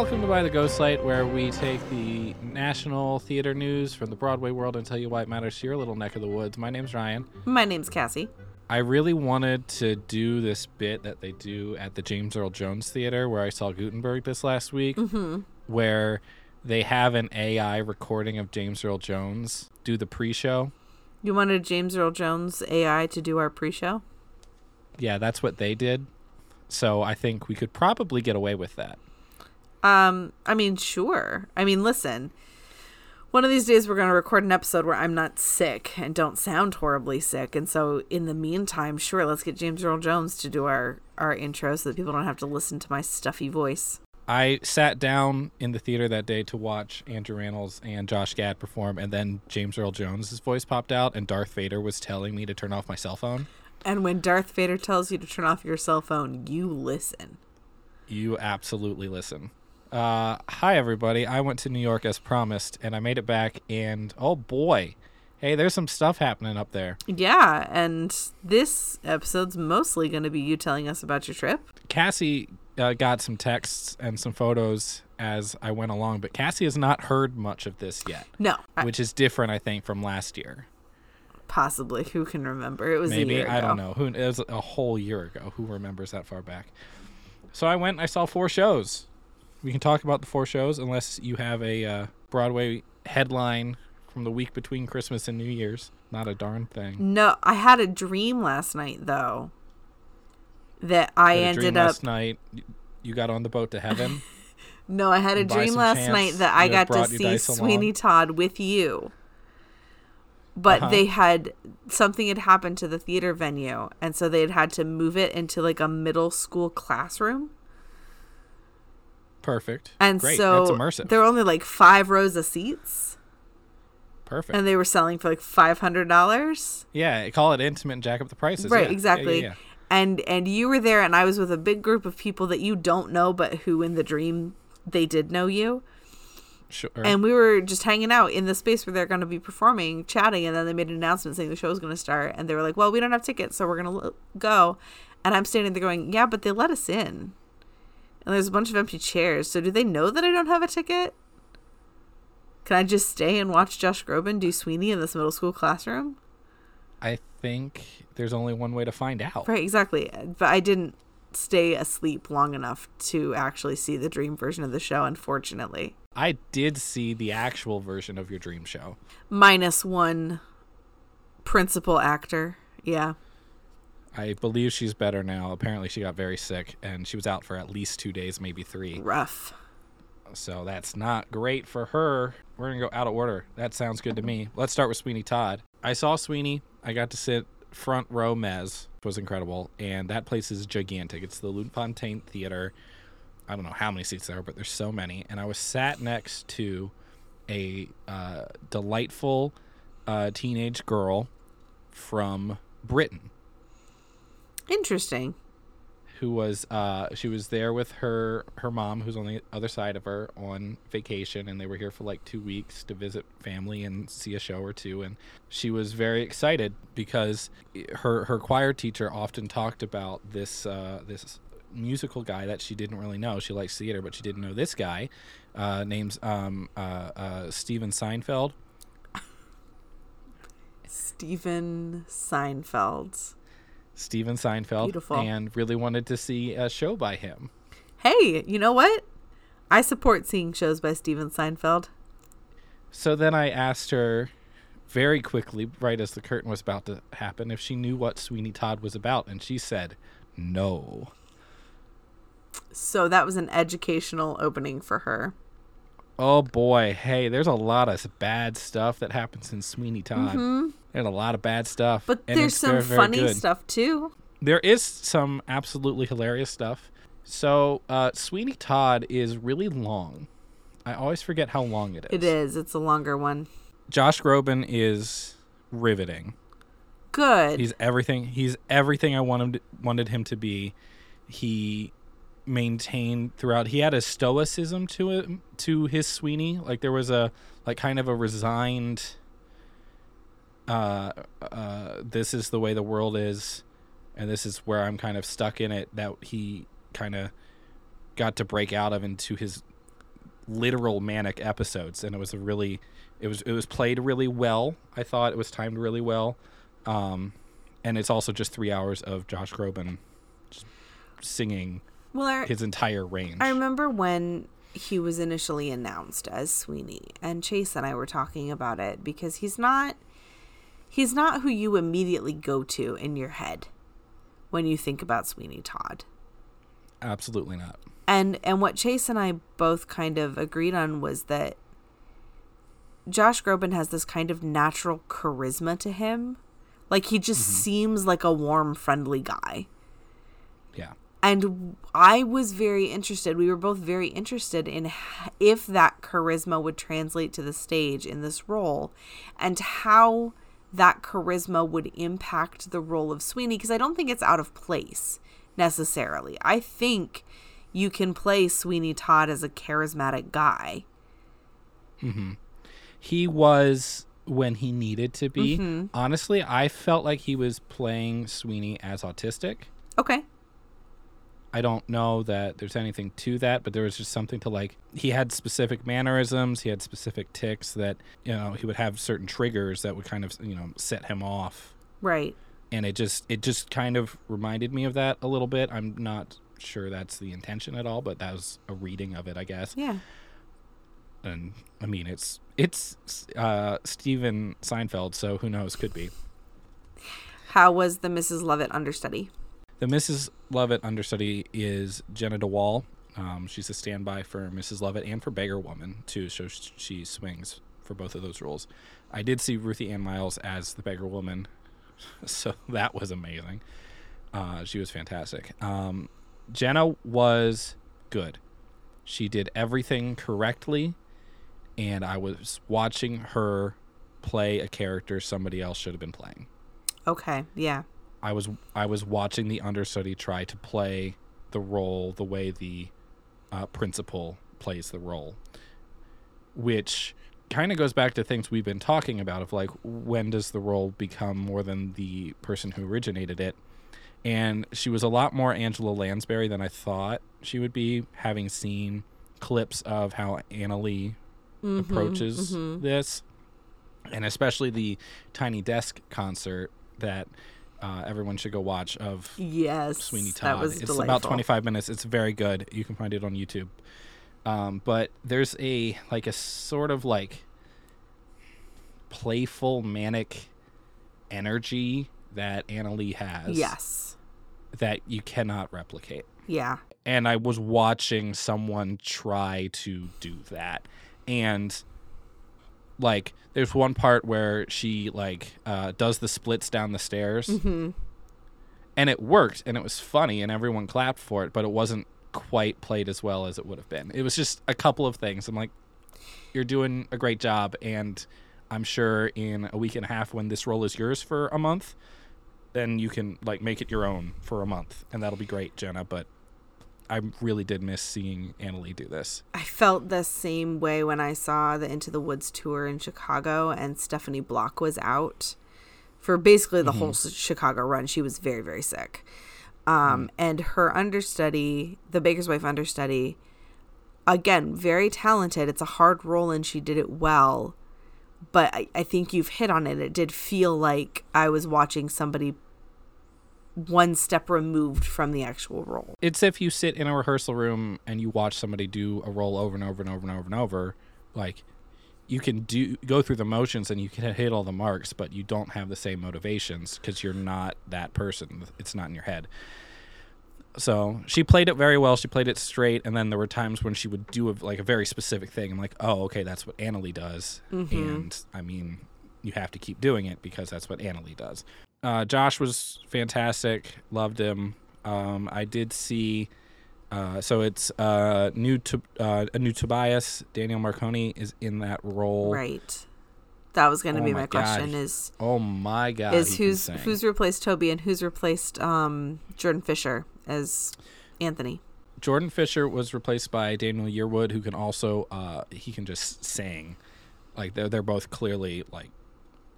Welcome to By the Ghost Ghostlight, where we take the national theater news from the Broadway world and tell you why it matters to your little neck of the woods. My name's Ryan. My name's Cassie. I really wanted to do this bit that they do at the James Earl Jones Theater, where I saw Gutenberg this last week, mm-hmm. where they have an AI recording of James Earl Jones do the pre-show. You wanted James Earl Jones AI to do our pre-show? Yeah, that's what they did. So I think we could probably get away with that. Um, I mean, sure. I mean, listen. One of these days we're going to record an episode where I'm not sick and don't sound horribly sick. And so in the meantime, sure, let's get James Earl Jones to do our our intro so that people don't have to listen to my stuffy voice. I sat down in the theater that day to watch Andrew Rannells and Josh Gad perform, and then James Earl Jones' voice popped out, and Darth Vader was telling me to turn off my cell phone. And when Darth Vader tells you to turn off your cell phone, you listen. You absolutely listen. Uh, hi, everybody. I went to New York as promised, and I made it back, and oh boy. Hey, there's some stuff happening up there. Yeah, and this episode's mostly going to be you telling us about your trip. Cassie uh, got some texts and some photos as I went along, but Cassie has not heard much of this yet, No, I, which is different, I think, from last year. possibly. Who can remember? It was a Maybe I don't know. Who it was a whole year ago. Who remembers that far back? So I went. I saw four shows. We can talk about the four shows unless you have a uh, Broadway headline from the week between Christmas and New Year's. Not a darn thing. No, I had a dream last night though. That I Had a ended dream up. last night. You got on the boat to heaven. No, I had a dream last chance night that I got to see Sweeney along. Todd with you. But Uh-huh. they had something had happened to the theater venue, and so they had had to move it into like a middle school classroom. Perfect. And Great. so That's immersive. there were only like five rows of seats, Perfect. and they were selling for like five hundred dollars. yeah, call it intimate and jack up the prices. right Yeah. Exactly yeah, yeah. and and you were there and i was with a big group of people that you don't know but who in the dream they did know you Sure. and we were just hanging out in the space where they're going to be performing chatting and then they made an announcement saying the show was going to start and they were like well we don't have tickets so we're going to go and i'm standing there going yeah but they let us in and there's a bunch of empty chairs so do they know that i don't have a ticket can i just stay and watch josh groban do sweeney in this middle school classroom I think there's only one way to find out. Right, exactly. But I didn't stay asleep long enough to actually see the dream version of the show, unfortunately. I did see the actual version of your dream show. Minus one principal actor. Yeah. I believe she's better now. Apparently, she got very sick and she was out for at least two days, maybe three. Rough. So that's not great for her. We're going to go out of order. That sounds good to me. Let's start with Sweeney Todd. I saw Sweeney. I got to sit front row mez. It was incredible. And that place is gigantic. It's the Lunt-Fontanne Theater. I don't know how many seats there are, but there's so many. And I was sat next to a uh, delightful uh, teenage girl from Britain. Interesting. who was uh she was there with her her mom who's on the other side of her on vacation and they were here for like 2 weeks to visit family and see a show or two and she was very excited because her her choir teacher often talked about this uh this musical guy that she didn't really know she likes theater but she didn't know this guy uh name's um uh uh Steven Seinfeld Steven Seinfeld. Steven Seinfeld Beautiful. and really wanted to see a show by him Hey, you know what? I support seeing shows by Steven Seinfeld. So then I asked her very quickly, right as the curtain was about to happen, if she knew what Sweeney Todd was about, and she said no. So that was an educational opening for her. Oh boy, hey, there's a lot of bad stuff that happens in Sweeney Todd. There's a lot of bad stuff, Mm-hmm. But there's some very, very funny good. stuff too. There is some absolutely hilarious stuff. So uh, Sweeney Todd is really long. I always forget how long it is. It is. It's a longer one. Josh Groban is riveting. Good. He's everything. He's everything I wanted wanted him to be. He maintained throughout. He had a stoicism to it to his Sweeney. Like there was a like kind of a resigned. Uh, uh, this is the way the world is, and this is where I'm kind of stuck in it. That he kind of got to break out of into his literal manic episodes, and it was a really, it was it was played really well. I thought it was timed really well, um, and it's also just three hours of Josh Groban singing Well, I, his entire range. I remember when he was initially announced as Sweeney, and Chase and I were talking about it because he's not he's not who you immediately go to in your head when you think about Sweeney Todd. Absolutely not. And and what Chase and I both kind of agreed on was that Josh Groban has this kind of natural charisma to him. Like he just mm-hmm. seems like a warm, friendly guy. And I was very interested. We were both very interested in if that charisma would translate to the stage in this role and how that charisma would impact the role of Sweeney because I don't think it's out of place necessarily. I think you can play Sweeney Todd as a charismatic guy. He was when he needed to be. Mm-hmm. Honestly, I felt like he was playing Sweeney as autistic. Okay. I don't know that there's anything to that, but there was just something to like he had specific mannerisms, he had specific ticks that, you know, he would have certain triggers that would kind of, you know, set him off. Right. And it just it just kind of reminded me of that a little bit. I'm not sure that's the intention at all, but that was a reading of it, I guess. Yeah. And I mean, it's it's uh Steven Seinfeld, so who knows, could be. How was the Mrs. Lovett understudy? The Mrs. Lovett understudy is Jenna DeWall. Um, she's a standby for Mrs. Lovett and for Beggar Woman too, so she swings for both of those roles. I did see Ruthie Ann Miles as the Beggar Woman, so that was amazing. Uh, she was fantastic. Um, Jenna was good. She did everything correctly, and I was watching her play a character somebody else should have been playing. Okay. Yeah. I was I was watching the understudy try to play the role the way the uh, principal plays the role, which kind of goes back to things we've been talking about of like when does the role become more than the person who originated it. And she was a lot more Angela Lansbury than I thought she would be, having seen clips of how Annaleigh approaches this, and especially the Tiny Desk concert that uh, everyone should go watch of Yes. Sweeney Todd. That was it's delightful. about 25 minutes. It's very good. You can find it on YouTube. Um, but there's a like a sort of like playful manic energy that Annaleigh has Yes. that you cannot replicate. Yeah. And I was watching someone try to do that. And like there's one part where she like uh, does the splits down the stairs. Mm-hmm. and it worked and it was funny and everyone clapped for it but it wasn't quite played as well as it would have been. It was just a couple of things. I'm like you're doing a great job and i'm sure in a week and a half when this role is yours for a month then you can like make it your own for a month and that'll be great jenna but i really did miss seeing annaleigh do this I felt the same way when I saw the Into the Woods tour in Chicago and Stephanie Block was out for basically the whole Chicago run. She was very, very sick. Um, And her understudy, the Baker's Wife understudy, again, very talented. It's a hard role and she did it well. But I, I think you've hit on it. It did feel like I was watching somebody one step removed from the actual role. it's if you sit in a rehearsal room and you watch somebody do a role over and over and over and over and over like you can do go through the motions and you can hit all the marks but you don't have the same motivations because you're not that person. It's not in your head. So she played it very well. She played it straight and then there were times when she would do a, like a very specific thing. I'm like oh okay that's what annaleigh does. Mm-hmm. And i mean you have to keep doing it because that's what annaleigh does uh, josh was fantastic loved him um, i did see uh, so it's uh, new to uh, a new Tobias. Daniel Marconi is in that role. Right. That was going to Oh be my my question is Oh my god! is who's who's replaced Toby and who's replaced um Jordan Fisher as Anthony. Jordan Fisher was replaced by Daniel Yearwood, who can also uh, he can just sing. Like they're they're both clearly like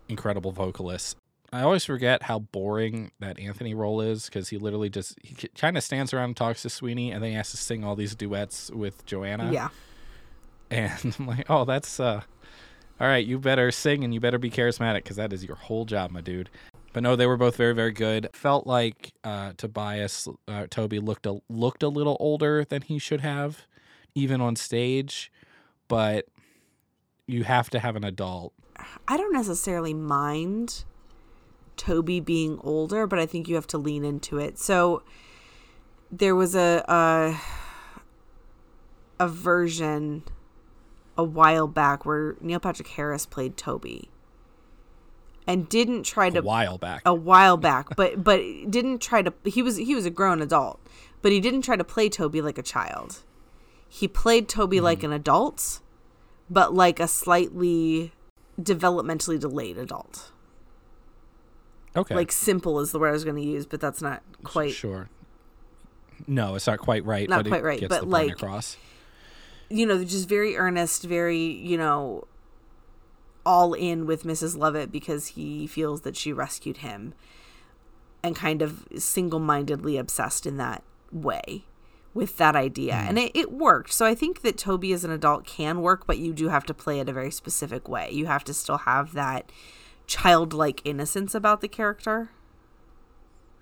incredible vocalists. I always forget how boring that Anthony role is because he literally just he kind of stands around and talks to Sweeney, and then he has to sing all these duets with Joanna. Yeah. And I'm like, oh, that's uh, all right. You better sing and you better be charismatic because that is your whole job, my dude. But no, they were both very, very good. Felt like uh, Tobias uh, Toby looked a looked a little older than he should have, even on stage. But you have to have an adult. I don't necessarily mind Toby being older, but I think you have to lean into it. So there was a a, a version a while back where Neil Patrick Harris played Toby and didn't try to A while back. a while back, but but didn't try to. He was he was a grown adult, but he didn't try to play Toby like a child. He played Toby hmm. like an adult, but like a slightly developmentally delayed adult. Okay. Like simple is the word I was going to use, but that's not quite. Sure. No, it's not quite right. Not but quite it right, Gets but the point like- across. You know, just very earnest, very you know, all in with Mrs. Lovett because he feels that she rescued him, and kind of single-mindedly obsessed in that way with that idea hmm. and it, it worked so i think that toby as an adult can work but you do have to play it a very specific way you have to still have that childlike innocence about the character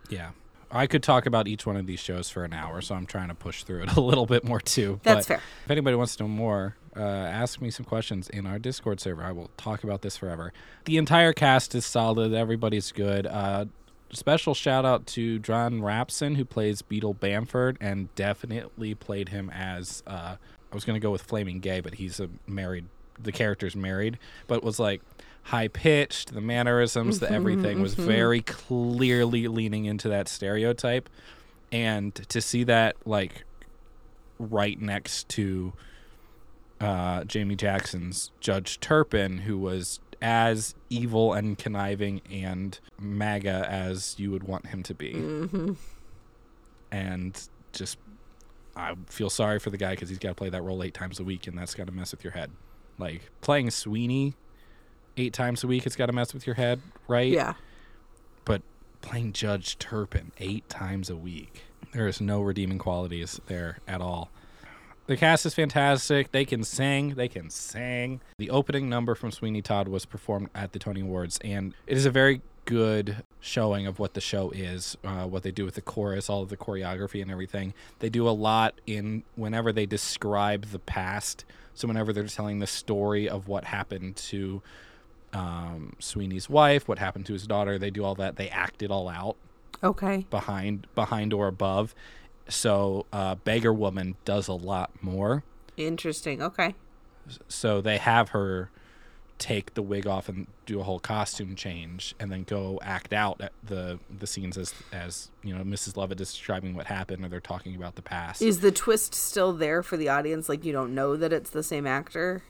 Yeah. I could talk about each one of these shows for an hour, so I'm trying to push through it a little bit more too. That's But fair. If anybody wants to know more, uh, ask me some questions in our Discord server. I will talk about this forever. The entire cast is solid. Everybody's good. Uh, special shout out to John Rapson, who plays Beadle Bamford, and definitely played him as. Uh, I was going to go with Flaming Gay, but he's a married. The character's married, but was like high pitched. The mannerisms, the mm-hmm, everything was mm-hmm. very clearly leaning into that stereotype, and to see that like right next to uh, Jamie Jackson's Judge Turpin, who was as evil and conniving and MAGA as you would want him to be. Mm-hmm. And just, I feel sorry for the guy because he's got to play that role eight times a week, and that's got to mess with your head. Like playing Sweeney eight times a week, it's got to mess with your head, right? yeah but playing Judge Turpin eight times a week, there is no redeeming qualities there at all. The cast is fantastic. They can sing. They can sing. The opening number from Sweeney Todd was performed at the Tony Awards, and it is a very good showing of what the show is, uh, what they do with the chorus, all of the choreography and everything. They do a lot in whenever they describe the past. So whenever they're telling the story of what happened to um, Sweeney's wife, what happened to his daughter. They do all that. They act it all out okay behind, behind or above. So uh, Beggar Woman does a lot more. interesting okay So they have her take the wig off and do a whole costume change, and then go act out at the the scenes as as you know Mrs. Lovett is describing what happened, or they're talking about the past. is the twist still there for the audience like you don't know that it's the same actor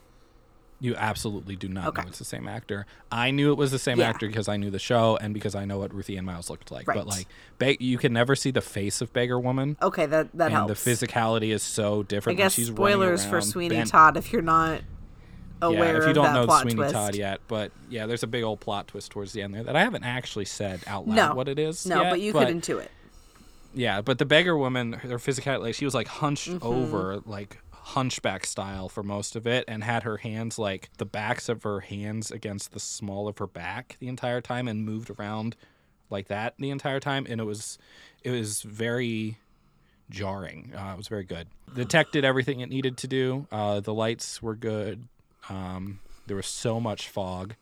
You absolutely do not Okay. know it's the same actor. I knew it was the same Yeah. actor because I knew the show and because I know what Ruthie Ann Miles looked like. Right. But like, ba- you can never see the face of Beggar Woman, okay that that and helps the physicality is so different. when guess she's spoilers for sweeney bent- todd if you're not aware of the plot with Yeah, if you don't that know Sweeney twist Todd yet, but yeah, there's a big old plot twist towards the end there that I haven't actually said out loud No. what it is. no yet, but you could intuit Yeah, but the beggar woman, her physicality, like she was like hunched Mm-hmm. over, like hunchback style for most of it, and had her hands like the backs of her hands against the small of her back the entire time, and moved around like that the entire time, and it was, it was very jarring. Uh, it was very good. The tech did everything it needed to do. Uh, the lights were good. Um, there was so much fog,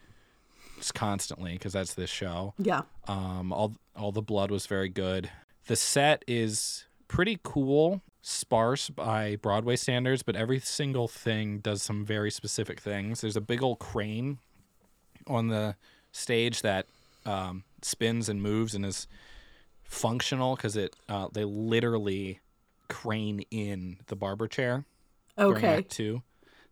just constantly because that's this show. yeah Um, all all the blood was very good. The set is pretty cool, sparse by Broadway standards, but every single thing does some very specific things. There's a big old crane on the stage that um, spins and moves and is functional because it uh, they literally crane in the barber chair okay Two.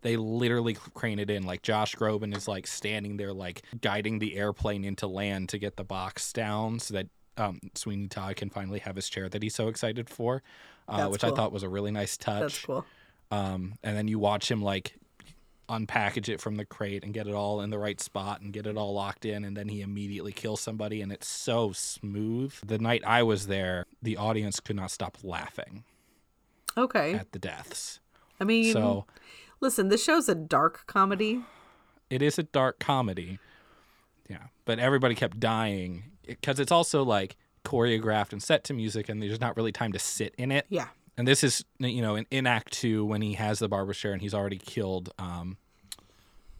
They literally crane it in. Like Josh Groban is like standing there, like guiding the airplane into land to get the box down, so that um, Sweeney Todd can finally have his chair that he's so excited for, uh, which I thought was a really nice touch. that's cool Um, and then you watch him like unpackage it from the crate and get it all in the right spot and get it all locked in and then he immediately kills somebody and it's so smooth. The night I was there, the audience could not stop laughing okay at the deaths. i mean So Listen, this show's a dark comedy. It is a dark comedy. Yeah, but everybody kept dying because it's also like choreographed and set to music, and there's not really time to sit in it. Yeah. And this is, you know, in, in Act Two when he has the barber chair and he's already killed um,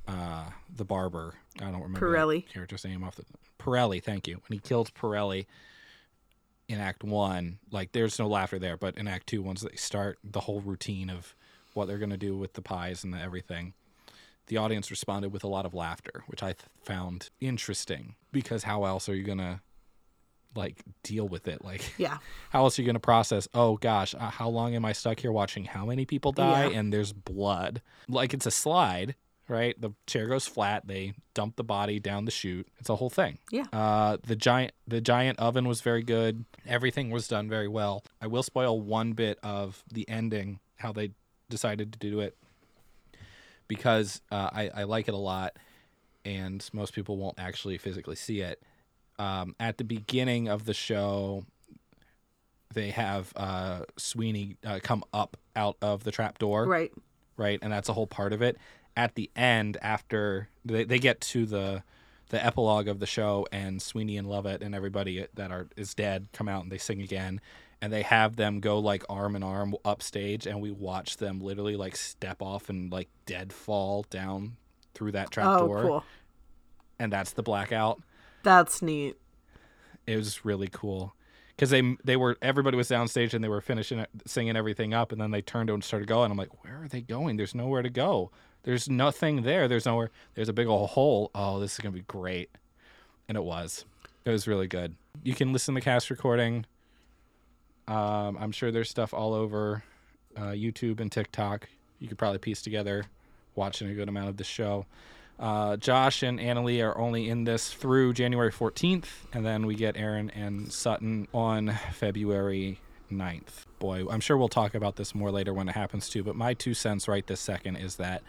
uh, the barber. I don't remember Pirelli. character's name off the Pirelli. Thank you. When he kills Pirelli in Act One, like there's no laughter there, but in Act Two, once they start the whole routine of what they're gonna do with the pies and the everything, the audience responded with a lot of laughter, which I th- found interesting because how else are you gonna like deal with it? Like, Yeah. how else are you going to process oh gosh uh, how long am i stuck here watching how many people die Yeah. and there's blood like it's a slide right the chair goes flat they dump the body down the chute it's a whole thing Yeah. uh the giant the giant oven was very good everything was done very well i will spoil one bit of the ending how they decided to do it because uh, I, I like it a lot and most people won't actually physically see it. Um, at the beginning of the show they have uh, sweeney uh, come up out of the trap door. Right. right and that's a whole part of it. At the end after they, they get to the the epilogue of the show and sweeney and lovett and everybody that are is dead come out and they sing again and they have them go like arm in arm upstage and we watch them literally like step off and like dead fall down through that trap Oh, door. cool. and that's the blackout. That's neat. it was really cool. Because they they were everybody was downstage and they were finishing singing everything up and then they turned and started going. I'm like where are they going? There's nowhere to go. There's nothing there. There's nowhere there's a big old hole. Oh this is gonna be great. And it was. It was really good. You can listen to the cast recording um, i'm sure there's stuff all over uh, youtube and tiktok you could probably piece together watching a good amount of the show uh, Josh and Annaleigh are only in this through January 14th, and then we get Aaron and Sutton on February 9th. Boy, I'm sure we'll talk about this more later when it happens too, but my two cents right this second is that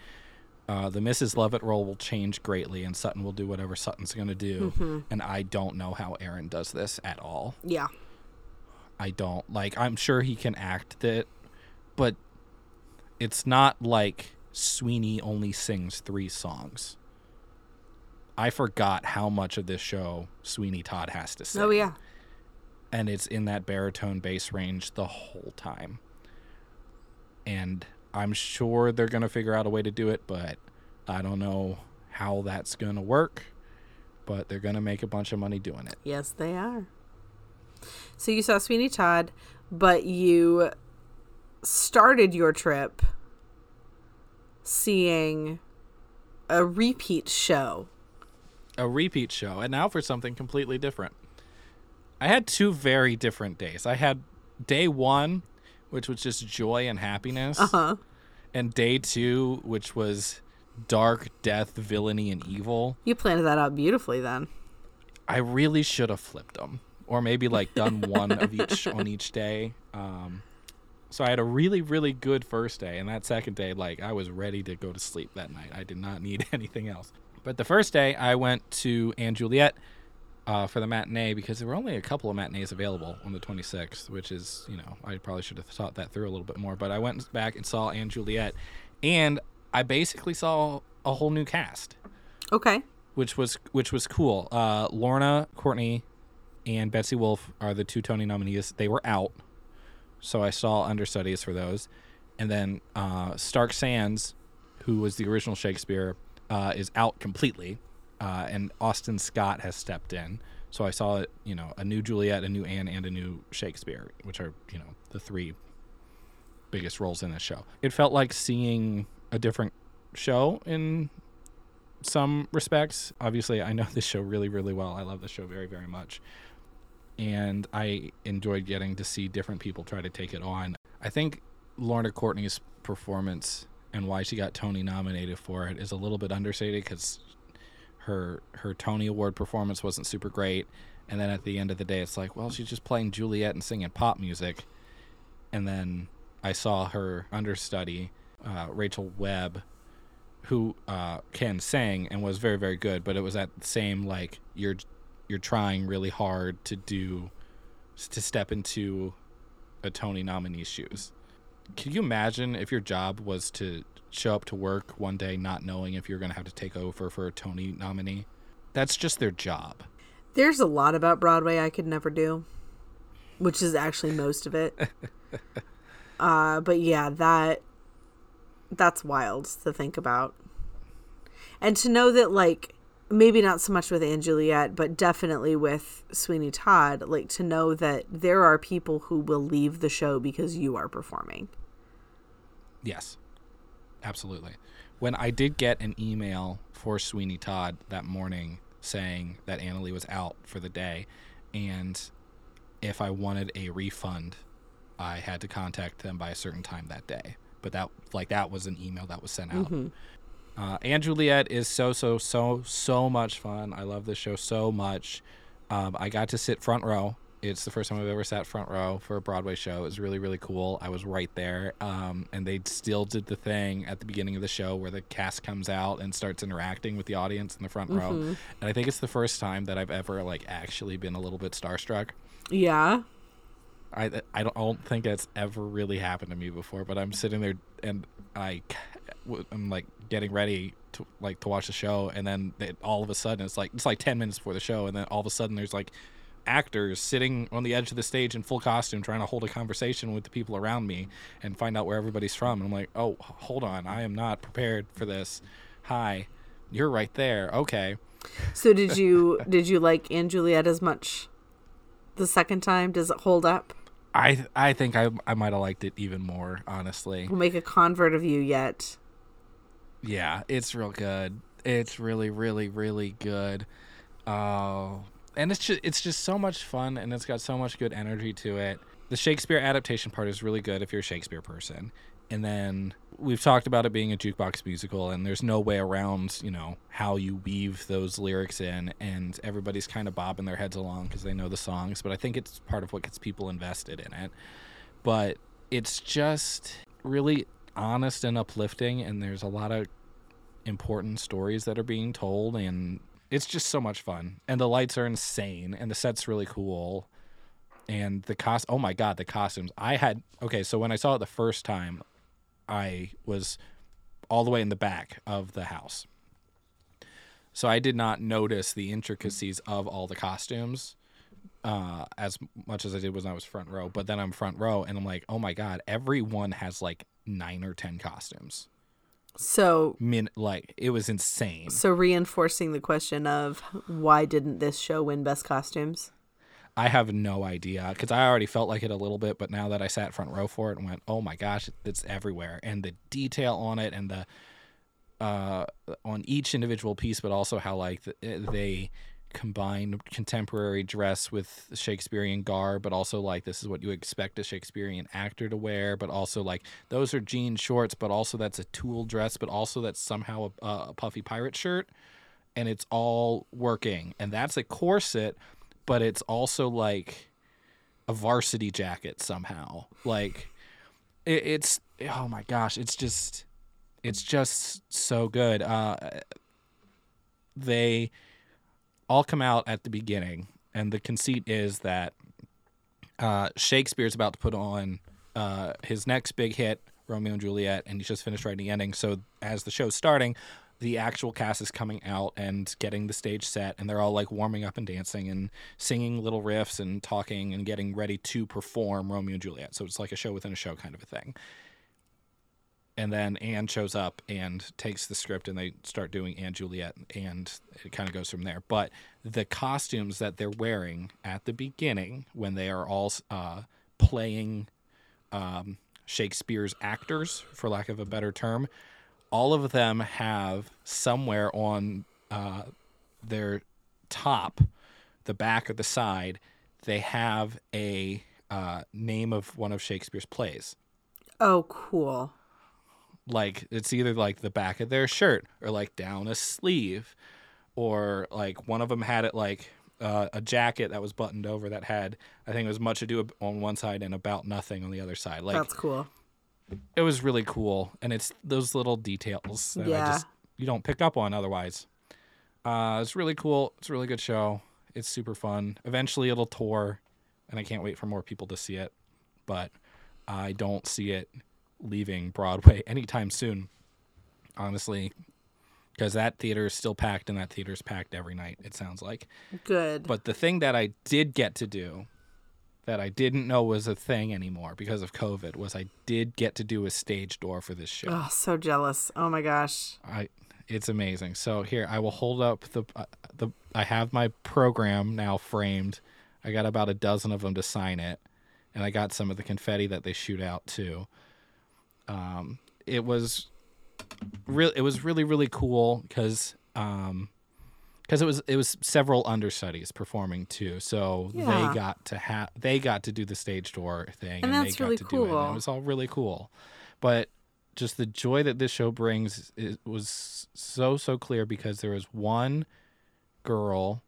uh, the Mrs. Lovett role will change greatly, and Sutton will do whatever Sutton's going to do. And I don't know how Aaron does this at all. Yeah. I don't like. I'm sure he can act it, but it's not like Sweeney only sings three songs. I forgot how much of this show Sweeney Todd has to sing. Oh yeah. and it's in that baritone bass range the whole time. And I'm sure they're gonna figure out a way to do it, but I don't know how that's gonna work. But they're gonna make a bunch of money doing it. Yes, they are. So you saw Sweeney Todd, but you started your trip seeing a repeat show. a repeat show and now for something completely different i had two very different days i had day one which was just joy and happiness Uh-huh. and day two which was dark death villainy and evil You planned that out beautifully then. i really should have flipped them or maybe like done one of each on each day. Um, so i had a really really good first day and that second day like i was ready to go to sleep that night. I did not need anything else. But the first day i went to & Juliet uh, for the matinee because there were only a couple of matinees available on the 26th which is you know i probably should have thought that through a little bit more. But i went back and saw & Juliet and i basically saw a whole new cast. Okay. which was which was cool. Uh, Lorna Courtney and Betsy Wolfe are the two Tony nominees. They were out, so I saw understudies for those. And then uh, Stark Sands, who was the original Shakespeare, uh, is out completely, uh, and Austin Scott has stepped in. So I saw you know a new Juliet, a new Anne, and a new Shakespeare, which are you know the three biggest roles in this show. It felt like seeing a different show in some respects. Obviously, I know this show really, really well. I love this show very, very much. And I enjoyed getting to see different people try to take it on. I think Lorna Courtney's performance and why she got Tony nominated for it is a little bit understated because her her Tony Award performance wasn't super great. And then at the end of the day, it's like, well, she's just playing Juliet and singing pop music. And then I saw her understudy, uh, Rachel Webb, who uh, can sing and was very very good, but it was that same like you're you're trying really hard to do to step into a Tony nominee's shoes. Can you imagine if your job was to show up to work one day not knowing if you're going to have to take over for a Tony nominee. That's just their job. There's a lot about Broadway I could never do, which is actually most of it. uh, but yeah, that that's wild to think about. And to know that like maybe not so much with & Juliet, but definitely with Sweeney Todd, like to know that there are people who will leave the show because you are performing. Yes. Absolutely. When I did get an email for Sweeney Todd that morning saying that Annaleigh was out for the day and if I wanted a refund, I had to contact them by a certain time that day. But that like that was an email that was sent out. Mm-hmm. Uh, & Juliet is so so so so much fun. I love this show so much. Um, I got to sit front row. It's the first time I've ever sat front row for a Broadway show. It was really really cool. I was right there, um, and they still did the thing at the beginning of the show where the cast comes out and starts interacting with the audience in the front row. Mm-hmm. And I think it's the first time that I've ever like actually been a little bit starstruck. Yeah. I I don't, I don't think that's ever really happened to me before. But I'm sitting there and I I'm like getting ready to like to watch the show, and then it, all of a sudden it's like it's like ten minutes before the show, and then all of a sudden there's like actors sitting on the edge of the stage in full costume trying to hold a conversation with the people around me and find out where everybody's from. And I'm like, oh, hold on, I am not prepared for this. Hi, you're right there. Okay. So did you did you like & Juliet as much the second time? Does it hold up? I I think I I might have liked it even more, honestly. We'll make a convert of you yet. Yeah, it's real good. It's really, really, really good. Uh, and it's just it's just so much fun, and it's got so much good energy to it. The Shakespeare adaptation part is really good if you're a Shakespeare person. And then we've talked about it being a jukebox musical, and there's no way around, you know, how you weave those lyrics in, and everybody's kind of bobbing their heads along because they know the songs. But I think it's part of what gets people invested in it. But it's just really honest and uplifting, and there's a lot of important stories that are being told, and it's just so much fun. And the lights are insane, and the set's really cool. And the cost, oh my god, the costumes! I had okay, so when I saw it the first time, I was all the way in the back of the house. So I did not notice the intricacies of all the costumes uh, as much as I did when I was front row. But then I'm front row and I'm like, oh my God, everyone has like nine or 10 costumes. So Min- like, it was insane. so reinforcing the question of why didn't this show win best costumes? I have no idea because I already felt like it a little bit, but now that I sat front row for it and went, oh my gosh, it's everywhere, and the detail on it, and the uh, on each individual piece, but also how like the, they combine contemporary dress with Shakespearean garb, but also like this is what you expect a Shakespearean actor to wear, but also like those are jean shorts, but also that's a tulle dress, but also that's somehow a, a puffy pirate shirt, and it's all working, and that's a corset but it's also like a varsity jacket somehow. Like it, it's oh my gosh, it's just it's just so good. Uh, they all come out at the beginning, and the conceit is that uh, Shakespeare's about to put on uh, his next big hit, Romeo and Juliet, and he's just finished writing the ending. So as the show's starting, the actual cast is coming out and getting the stage set and they're all like warming up and dancing and singing little riffs and talking and getting ready to perform Romeo and Juliet. So it's like a show within a show kind of a thing. And then Anne shows up and takes the script and they start doing & Juliet and it kind of goes from there. But the costumes that they're wearing at the beginning when they are all uh, playing um, Shakespeare's actors, for lack of a better term, all of them have somewhere on uh, their top, the back or the side, they have a uh, name of one of Shakespeare's plays. Oh, cool. Like it's either like the back of their shirt or like down a sleeve, or like one of them had it like uh, a jacket that was buttoned over that had I think it was much ado on one side and about nothing on the other side. Like That's cool. it was really cool and it's those little details that Yeah. I just you don't pick up on otherwise. Uh, it's really cool. It's a really good show. It's super fun. Eventually it'll tour and I can't wait for more people to see it. But I don't see it leaving Broadway anytime soon. honestly, because that theater is still packed and that theater is packed every night. It sounds like. Good. But the thing that I did get to do that I didn't know was a thing anymore because of COVID was I did get to do a stage door for this show. oh, so jealous. Oh my gosh. I it's amazing. So here I will hold up the uh, the I have my program now framed. I got about a dozen of them to sign it, and I got some of the confetti that they shoot out too. Um, it was real. It was really really cool because um, because it was it was several understudies performing too. So Yeah. they got to have they got to do the stage door thing, And they that's got really to do it. and cool. It was all really cool, but just the joy that this show brings it was so so clear because there was one girl,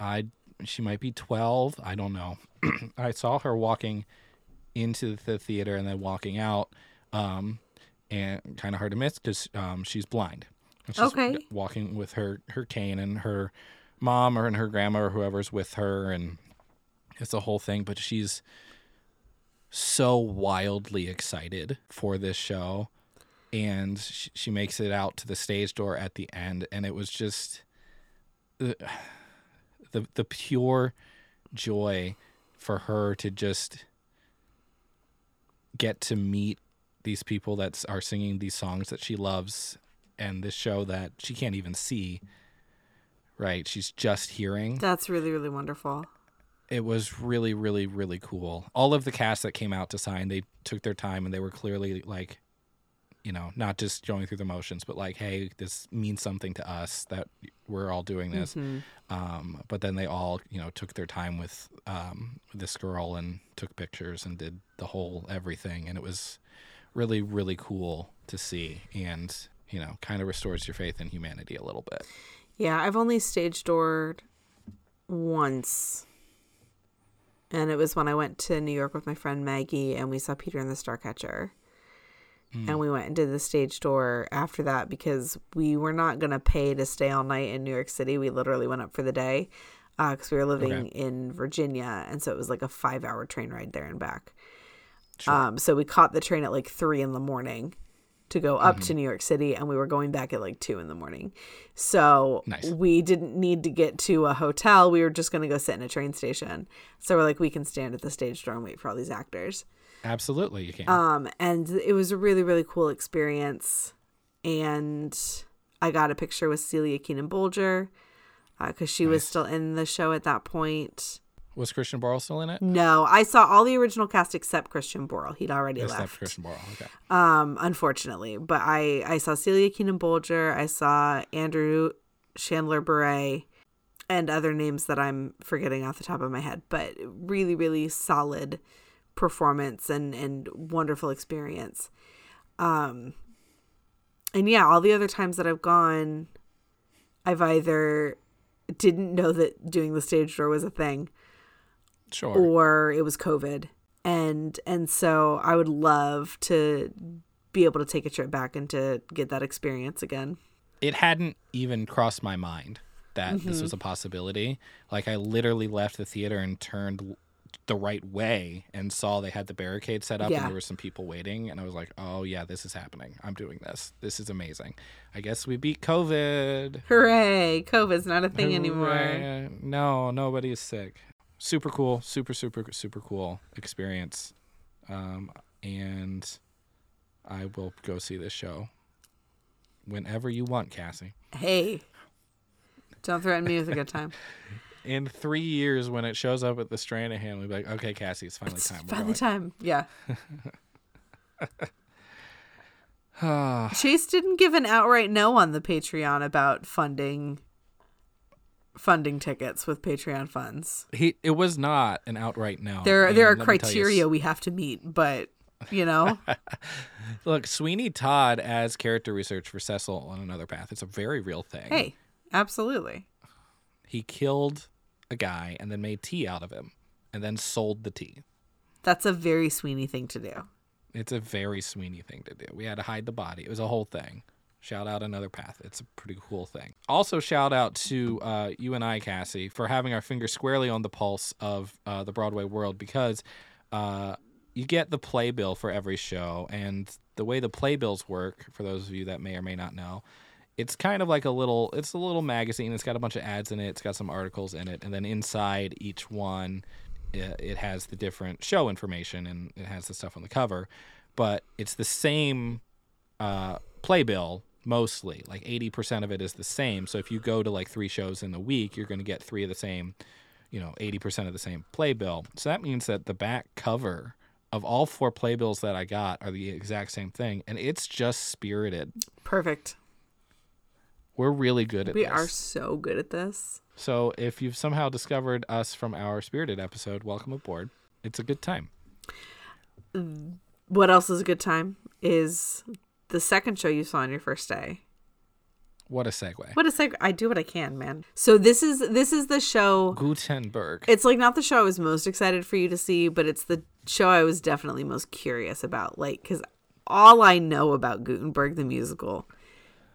I she might be twelve, I don't know. I saw her walking into the theater and then walking out, um, and kind of hard to miss because um, she's blind. And she's Okay. walking with her her cane and her mom or and her grandma or whoever's with her and it's a whole thing but she's so wildly excited for this show and she, she makes it out to the stage door at the end and it was just the the, the pure joy for her to just get to meet these people that are singing these songs that she loves and this show that she can't even see right? She's just hearing. That's really, really wonderful. it was really really really cool. All of the cast that came out to sign they took their time and they were clearly like you know not just going through the motions but like hey this means something to us that we're all doing this. Mhm. um, but then they all you know took their time with um, this girl and took pictures and did the whole everything. And it was really really cool to see and you know kind of restores your faith in humanity a little bit Yeah, I've only stage doored once. And it was when I went to New York with my friend Maggie and we saw Peter and the Starcatcher. Hmm. And we went and did the stage door after that because we were not going to pay to stay all night in New York City. We literally went up for the day uh, because we were living Okay. in Virginia. And so it was like a five hour train ride there and back. Sure. Um, so we caught the train at like three in the morning to go up to New York City, and we were going back at like two in the morning. So Nice. we didn't need to get to a hotel. We were just going to go sit in a train station. So we're like, we can stand at the stage door and wait for all these actors. absolutely you can Um, and it was a really, really cool experience. And I got a picture with Celia Keenan Bolger because she was still in the show at that point. Was christian borle still in it No, I saw all the original cast except Christian Borle. He'd already left. Except left. christian borle okay um unfortunately but i i saw celia keenan bolger i saw andrew chanler-berat and other names that i'm forgetting off the top of my head but really really solid performance and and wonderful experience um and yeah all the other times that i've gone i've either didn't know that doing the stage door was a thing sure or it was COVID. And and so I would love to be able to take a trip back and to get that experience again. it hadn't even crossed my mind that Mm-hmm. this was a possibility. Like I literally left the theater and turned the right way and saw they had the barricade set up Yeah. and there were some people waiting and I was like, "Oh yeah, this is happening. I'm doing this. This is amazing. I guess we beat COVID." Hooray! COVID's not a thing anymore. Hooray. No, nobody's sick. Super cool, super super super cool experience. Um and I will go see this show whenever you want, Cassie. Hey. Don't threaten me with a good time. in three years when it shows up at the Stranahan, we'll be like, okay, Cassie, it's finally time. We're Finally time. Yeah. Chase didn't give an outright no on the Patreon about funding funding tickets with Patreon funds. he, it was not an outright no. There there are And let me tell you, criteria we have to meet, but you know, Look, Sweeney Todd as character research for Cecil on Another Path. It's a very real thing. hey, absolutely. He killed a guy and then made tea out of him and then sold the tea. That's a very Sweeney thing to do. It's a very Sweeney thing to do. We had to hide the body. It was a whole thing. Shout out Another Path. It's a pretty cool thing. Also, shout out to uh, you and I, Cassie, for having our finger squarely on the pulse of uh, the Broadway world because uh, you get the playbill for every show, and the way the playbills work, for those of you that may or may not know, it's kind of like a little it's a little magazine. It's got a bunch of ads in it. It's got some articles in it, and then inside each one, it has the different show information and it has the stuff on the cover. But it's the same uh, playbill mostly. Like eighty percent of it is the same. So if you go to like three shows in the week, you're going to get three of the same. You know, eighty percent of the same playbill. So that means that the back cover of all four playbills that I got are the exact same thing, and it's just spirited. Perfect. We're really good at We this. are so good at this. So if you've somehow discovered us from our spirited episode, welcome aboard. It's a good time. What else is a good time is the second show you saw on your first day. What a segue. What a segue. I do what I can, man. So this is this is the show. Gutenberg. It's like not the show I was most excited for you to see, but it's the show I was definitely most curious about. Like, because all I know about Gutenberg the musical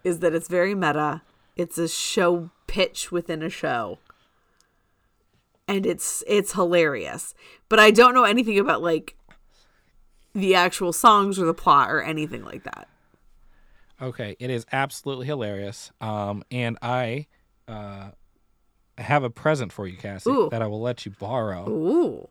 is that it's very meta. It's a show pitch within a show, and it's it's hilarious. But I don't know anything about like the actual songs or the plot or anything like that. Okay, it is absolutely hilarious. Um, and I uh, have a present for you, Cassie, Ooh. that I will let you borrow. Ooh.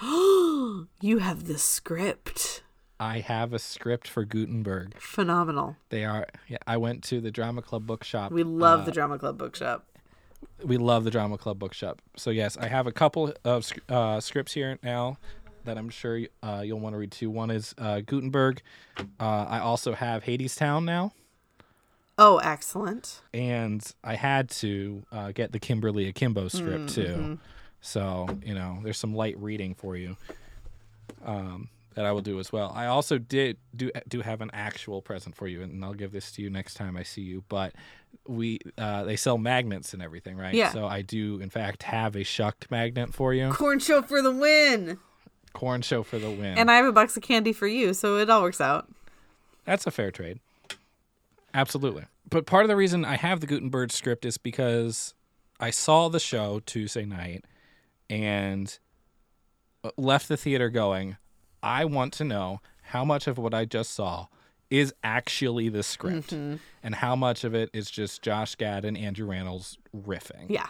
you have the script. I have a script for Gutenberg. Phenomenal. They are. Yeah, I went to the Drama Club bookshop. We love uh, the Drama Club Bookshop. we love the Drama Club bookshop. So yes, I have a couple of uh, scripts here now that I'm sure uh, you'll want to read too. One is uh, Gutenberg. Uh, I also have Hadestown now, Oh, excellent. and I had to uh, get the Kimberly Akimbo script too. So you know, there's some light reading for you um, that I will do as well. I also did do do have an actual present for you, and I'll give this to you next time I see you. But we uh, they sell magnets and everything, right? Yeah. So I do, in fact, have a shucked magnet for you. Corn show for the win. Corn show for the win. And I have a box of candy for you, so it all works out. That's a fair trade. Absolutely. But part of the reason I have the Gutenberg script is because I saw the show Tuesday night and uh, left the theater going, I want to know how much of what I just saw is actually the script and how much of it is just Josh Gad and Andrew Rannells riffing. Yeah.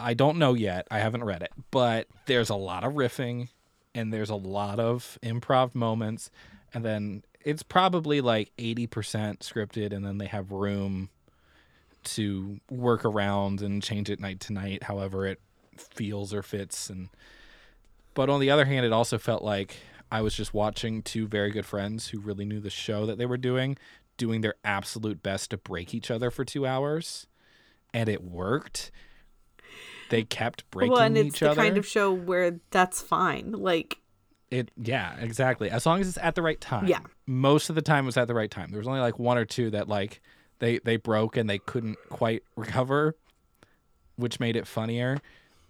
I don't know yet. I haven't read it, but there's a lot of riffing and there's a lot of improv moments. And then it's probably like 80% scripted, and then they have room to work around and change it night to night, however it feels or fits. And but on the other hand, it also felt like I was just watching two very good friends who really knew the show that they were doing, doing their absolute best to break each other for two hours, and it worked. They kept breaking each other. well, and it's each the other. kind of show where that's fine. Like, It yeah, exactly. As long as it's at the right time. Yeah. Most of the time it was at the right time. There was only like one or two that like they they broke and they couldn't quite recover, which made it funnier.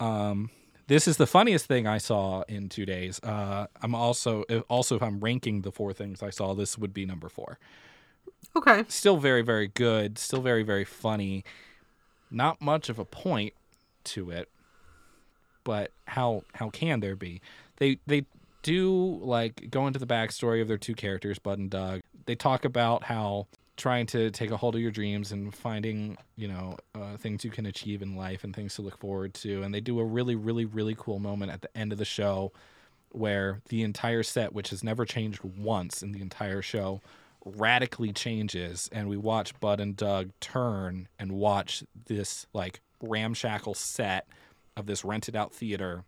Um this is the funniest thing I saw in 2 days. Uh I'm also also if I'm ranking the four things I saw, this would be number 4. okay. Still very very good, still very very funny. Not much of a point to it, but how how can there be? They they do like go into the backstory of their two characters, Bud and Doug. They talk about how trying to take a hold of your dreams and finding you know uh, things you can achieve in life and things to look forward to. And they do a really really really cool moment at the end of the show where the entire set, which has never changed once in the entire show, radically changes, and we watch Bud and Doug turn and watch this like ramshackle set of this rented out theater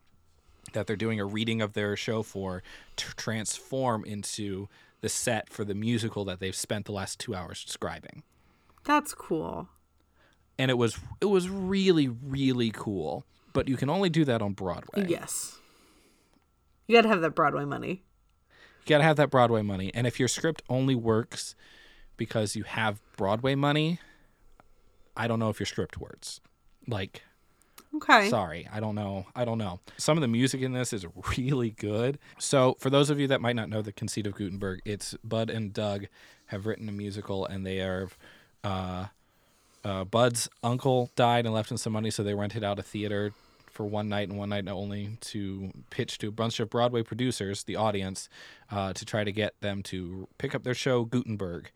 that they're doing a reading of their show for to transform into the set for the musical that they've spent the last two hours describing. That's cool. And it was it was really really cool, but you can only do that on Broadway. Yes. You got to have that Broadway money. You gotta have that Broadway money. And if your script only works because you have Broadway money, I don't know if your script works. Like, Okay. sorry, I don't know. I don't know. Some of the music in this is really good. So, for those of you that might not know the conceit of Gutenberg, it's Bud and Doug have written a musical, and they are. Uh, uh, Bud's uncle died and left him some money, so they rented out a theater for one night and one night only to pitch to a bunch of Broadway producers, the audience, uh, to try to get them to pick up their show Gutenberg.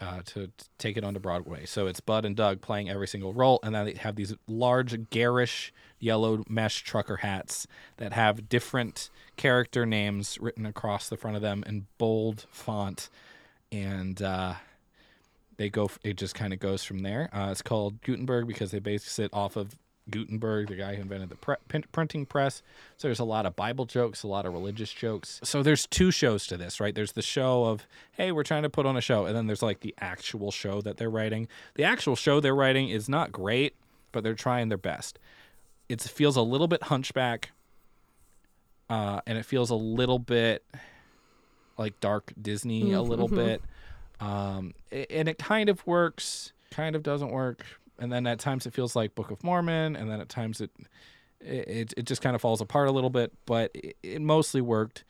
Uh, to, to take it onto Broadway. So it's Bud and Doug playing every single role, and then they have these large, garish yellow mesh trucker hats that have different character names written across the front of them in bold font. And uh, they go it just kind of goes from there uh, it's called gutenberg because they base it off of gutenberg the guy who invented the pre- printing press. So there's a lot of bible jokes a lot of religious jokes. So there's two shows to this right? There's the show of hey we're trying to put on a show and then there's like the actual show that they're writing. The actual show they're writing is not great but they're trying their best. It feels a little bit hunchback uh, and it feels a little bit like dark disney a little bit. Um, and it kind of works, kind of doesn't work, and then at times it feels like Book of Mormon, and then at times it it it just kind of falls apart a little bit, but it, it mostly worked.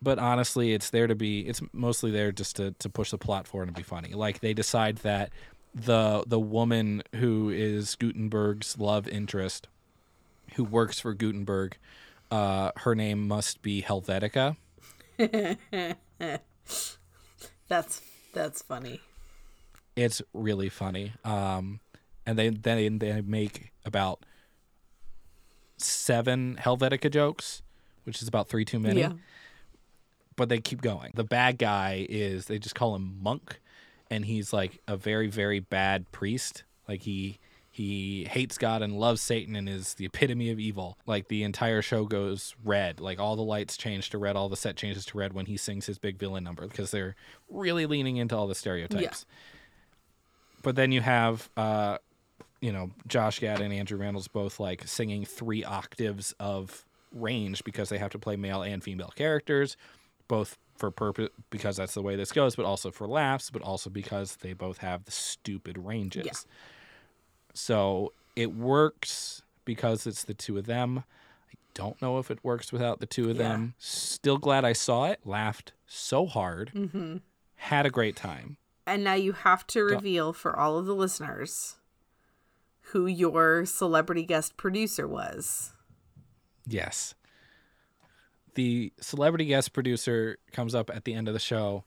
But honestly, it's there to be. It's mostly there just to to push the plot forward and be funny. Like they decide that the the woman who is Gutenberg's love interest, who works for Gutenberg, uh, her name must be Helvetica. That's that's funny. It's really funny. Um, and they then they make about seven Helvetica jokes, which is about three too many. Yeah. But they keep going. The bad guy is they just call him Monk, and he's like a very very bad priest. Like he he hates God and loves Satan and is the epitome of evil. Like the entire show goes red. Like all the lights change to red, all the set changes to red when he sings his big villain number because they're really leaning into all the stereotypes. But then you have uh you know, Josh Gad and Andrew Rannells both like singing three octaves of range because they have to play male and female characters, both for purpose because that's the way this goes, but also for laughs, but also because they both have the stupid ranges. Yeah. So it works because it's the two of them. I don't know if it works without the two of Yeah. them. Still glad I saw it. Laughed so hard. Mm-hmm. Had a great time. And now you have to reveal for all of the listeners who your celebrity guest producer was. Yes. The celebrity guest producer comes up at the end of the show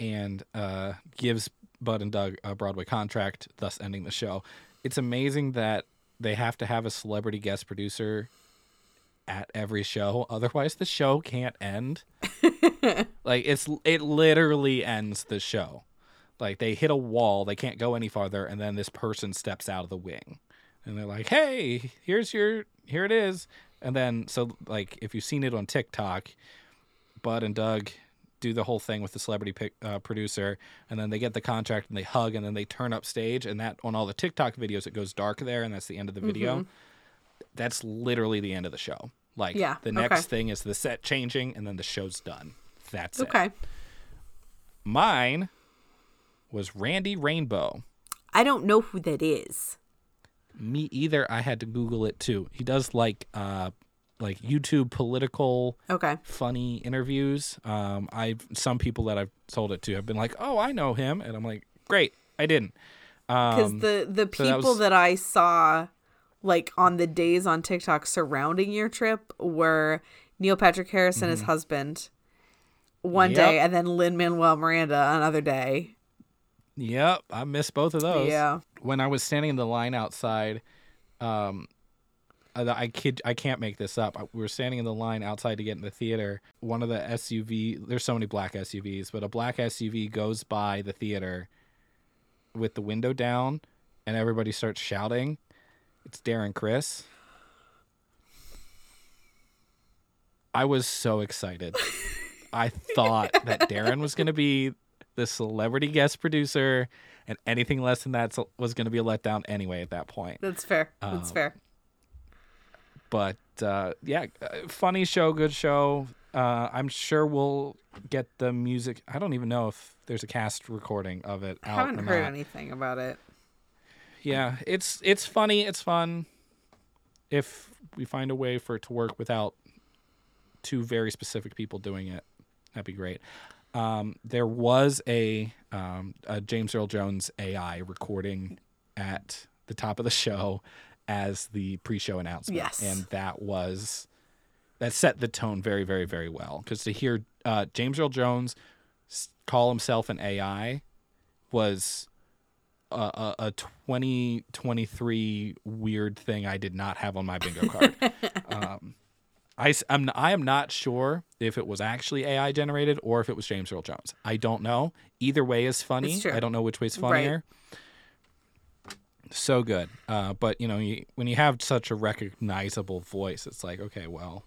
and uh, gives Bud and Doug a Broadway contract, thus ending the show. It's amazing that they have to have a celebrity guest producer at every show, otherwise the show can't end. like it's it literally ends the show. Like they hit a wall, they can't go any farther, and then this person steps out of the wing, and they're like, "Hey, here's your here it is." And then so like if you've seen it on TikTok, Bud and Doug do the whole thing with the celebrity pic, uh, producer, and then they get the contract and they hug, and then they turn up stage, and that on all the TikTok videos it goes dark there, and that's the end of the video. That's literally the end of the show. Like Yeah, the okay. next thing is the set changing, and then the show's done. That's it. Okay. Mine was Randy Rainbow. I don't know who that is. Me either. I had to Google it too. He does like uh like YouTube political Okay. funny interviews. Um I've some people that I've told it to have been like, "Oh, I know him." And I'm like, "Great. I didn't." Because Um the the so that people was- that I saw, like on the days on TikTok surrounding your trip, were Neil Patrick Harris and his husband, one Mm-hmm. Yep. day, and then Lin Manuel Miranda another day. Yep, I missed both of those. Yeah. When I was standing in the line outside, um, I, kid, I can't make this up. We were standing in the line outside to get in the theater. One of the SUV, there's so many black SUVs, but a black SUV goes by the theater with the window down, and everybody starts shouting. It's Darren Criss. I was so excited. I thought that Darren was going to be the celebrity guest producer, and anything less than that was going to be a letdown anyway at that point. That's fair. That's Um, fair. But uh, yeah, uh, funny show, good show. Uh, I'm sure we'll get the music. I don't even know if there's a cast recording of it I haven't heard not. anything about it. Yeah, it's it's funny, it's fun. If we find a way for it to work without two very specific people doing it, that'd be great. Um, there was a, um, a James Earl Jones AI recording at the top of the show, as the pre-show announcement, Yes. and that was that set the tone very, very, very well. Because to hear uh, James Earl Jones call himself an AI was a, a, a 2023 weird thing I did not have on my bingo card. um, I, am I am not sure if it was actually AI generated or if it was James Earl Jones. I don't know. Either way is funny. I don't know which way is funnier. So good. Uh, but you know, you, when you have such a recognizable voice, it's like, okay, well,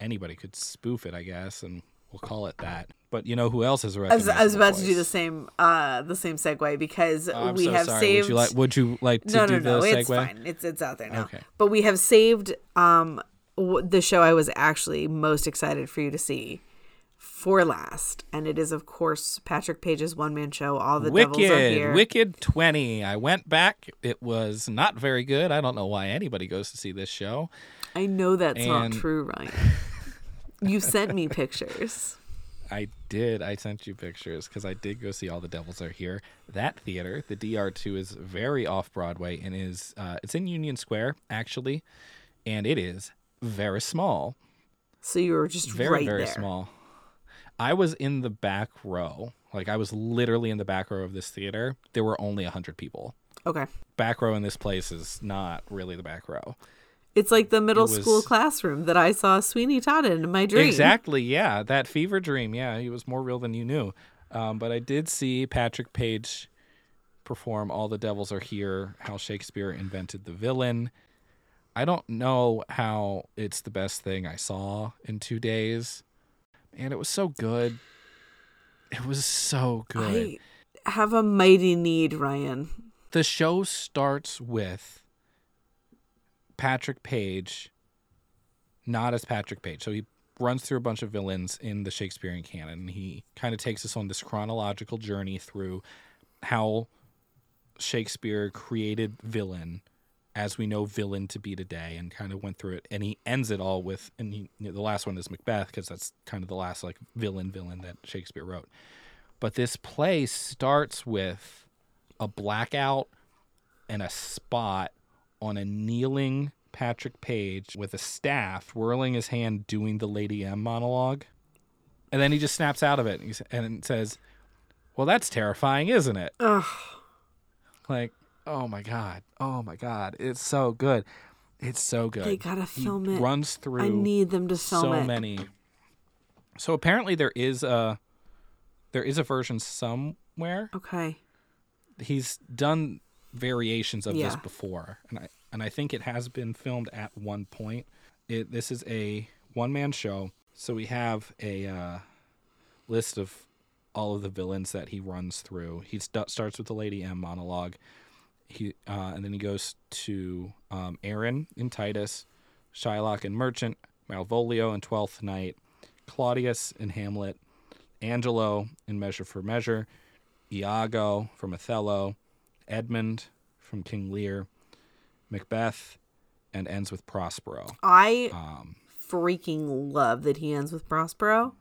anybody could spoof it, I guess, and we'll call it that. But you know who else has a I was, I was about to do the same uh the same segue because Oh, I'm we so have sorry. saved Would you like? Would you like to no do no no the segue? it's fine it's it's out there now Okay. but we have saved um the show I was actually most excited for you to see for last and it is of course Patrick Page's one man show All the Devils Are Wicked, Here Wicked 20. I went back. It was not very good. I don't know why anybody goes to see this show. I know that's not true Ryan you sent me pictures I did. I sent you pictures because I did go see All the Devils Are Here. That theater, the DR2, is very off Broadway and is uh, it's in Union Square actually, and it is very small, so you were just very right very there small. I was in the back row, like I was literally in the back row of this theater. There were only hundred people. okay Back row in this place is not really the back row. it's like the middle It school classroom that I saw Sweeney Todd in in my dream Exactly. Yeah, that fever dream. Yeah, he was more real than you knew. Um, but I did see Patrick Page perform "All the Devils Are Here," how Shakespeare invented the villain. I don't know how it's the best thing I saw in two days, and it was so good. It was so good. I have a mighty need Ryan the show starts with Patrick Page, not as Patrick Page. So he runs through a bunch of villains in the Shakespearean canon. And he kind of takes us on this chronological journey through how Shakespeare created villain as we know villain to be today and kind of went through it and he ends it all with and he, you know, the last one is macbeth because that's kind of the last like villain villain that shakespeare wrote but this play starts with a blackout and a spot on a kneeling Patrick Page with a staff whirling his hand doing the Lady M monologue. And then he just snaps out of it and, he, and says, Well, that's terrifying, isn't it? Ugh. Like, oh my God. Oh my God. It's so good. It's so good. They gotta He film it. runs through I need them to film so it. many. So apparently there is a there is a version somewhere Okay. he's done variations of this before and i and i think it has been filmed at one point it this is a one man show so we have a uh, list of all of the villains that he runs through he st- starts with the lady m monologue he uh, and then he goes to um, aaron in titus shylock and merchant malvolio in twelfth night claudius in hamlet angelo in measure for measure Iago from Othello, Edmund from King Lear, Macbeth, and ends with Prospero. I Um, freaking love that he ends with Prospero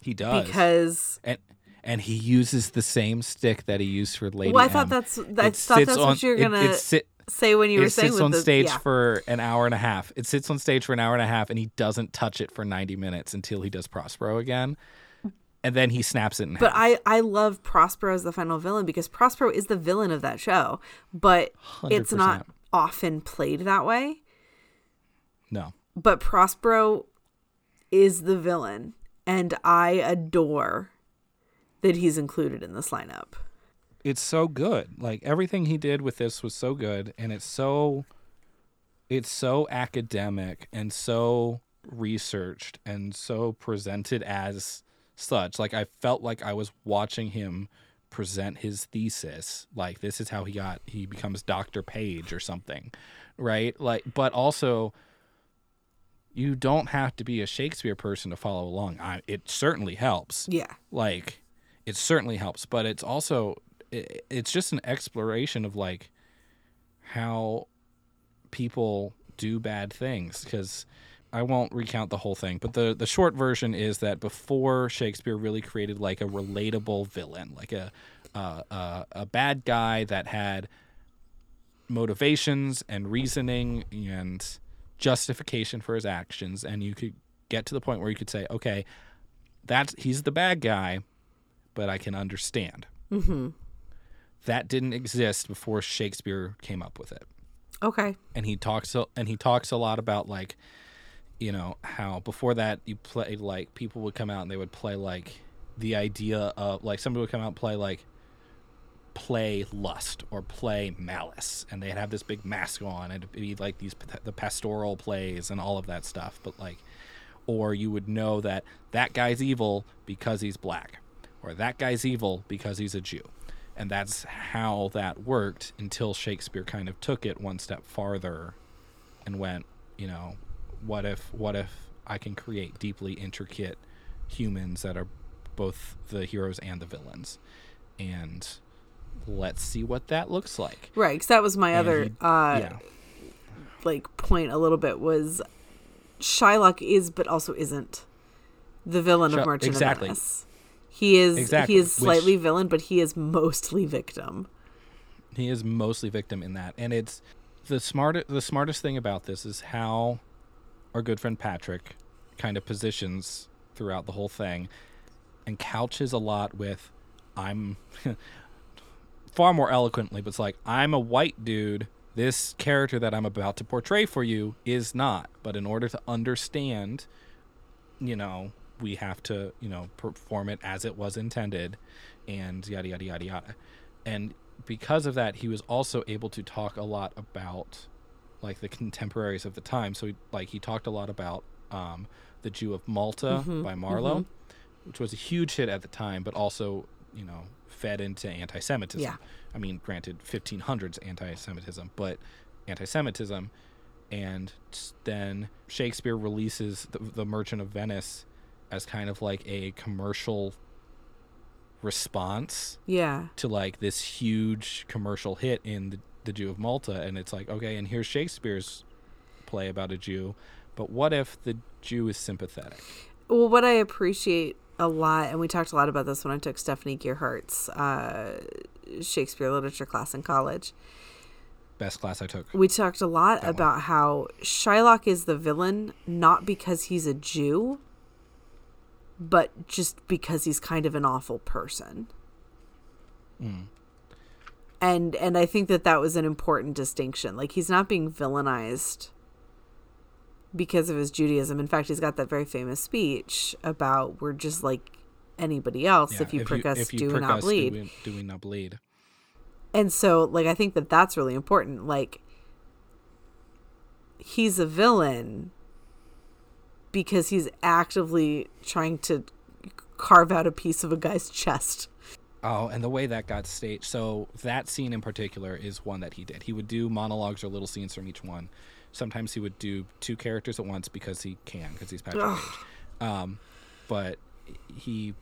he does because and and he uses the same stick that he used for Lady well, I M. thought that's I It thought that's on- what you were it- gonna it sit- say when you were saying. it sits on the, stage yeah. for an hour and a half. It sits on stage for an hour and a half, and he doesn't touch it for ninety minutes until he does Prospero again, and then he snaps it in But half. I I love Prospero as the final villain because Prospero is the villain of that show, but it's not often played that way. no, But Prospero is the villain, and I adore that he's included in this lineup. it's so good. Like everything he did with this was so good and it's so it's so academic and so researched and so presented as such. Like I felt like I was watching him present his thesis. Like this is how he got he becomes Dr. Page or something. Right? Like but also you don't have to be a Shakespeare person to follow along. I, it certainly helps Yeah. like it certainly helps but it's also it, it's just an exploration of like how people do bad things because i won't recount the whole thing but the the short version is that before shakespeare really created like a relatable villain like a uh, uh, a bad guy that had motivations and reasoning and justification for his actions and you could get to the point where you could say okay that's he's the bad guy but i can understand. Mm-hmm. that didn't exist before shakespeare came up with it. Okay. and he talks and he talks a lot about like you know how before that you played like people would come out and they would play like the idea of like somebody would come out and play like play lust or play malice. And they'd have this big mask on and it'd be like these the pastoral plays and all of that stuff. But like or you would know that that guy's evil because he's black or that guy's evil because he's a Jew and that's how that worked until Shakespeare kind of took it one step farther and went you know what if what if I can create deeply intricate humans that are both the heroes and the villains and let's see what that looks like Right. Because that was my And other he- uh, yeah like point a little bit was Shylock is but also isn't the villain Shy- of Merchant exactly. of Venice. He is Exactly, he is which- slightly villain, but he is mostly victim. he is mostly victim in that. And it's the smart the smartest thing about this is how our good friend Patrick kind of positions throughout the whole thing and couches a lot with I'm far more eloquently but it's like I'm a white dude. This character that I'm about to portray for you is not. But in order to understand you know we have to you know perform it as it was intended and yada yada yada yada. And because of that he was also able to talk a lot about like the contemporaries of the time. So he, like he talked a lot about um, the jew of malta Mhm, by marlowe which was a huge hit at the time but also you know fed into anti-semitism. Yeah. i mean granted 1500s anti-semitism but anti-semitism. And then shakespeare releases the, the merchant of venice as kind of like a commercial response Yeah. to like this huge commercial hit in the, the Jew of Malta, and it's like, okay, and here's Shakespeare's play about a Jew, but what if the Jew is sympathetic? Well, what I appreciate a lot, and we talked a lot about this when I took Stephanie Gearhart's uh, Shakespeare literature class in college. Best class I took. We talked a lot That one. about how Shylock is the villain not because he's a Jew, but just because he's kind of an awful person. Mm. And and I think that that was an important distinction. Like he's not being villainized because of his Judaism. In fact, he's got that very famous speech about we're just like anybody else. Yeah, if you prick us, if you do prick not us, bleed. Do we, do we not bleed? And so, like, I think that that's really important. Like, he's a villain because he's actively trying to carve out a piece of a guy's chest. Oh, and the way that got staged. So that scene in particular is one that he did. He would do monologues or little scenes from each one. Sometimes he would do two characters at once because he can, because he's Patrick Ugh. Page. Um, but he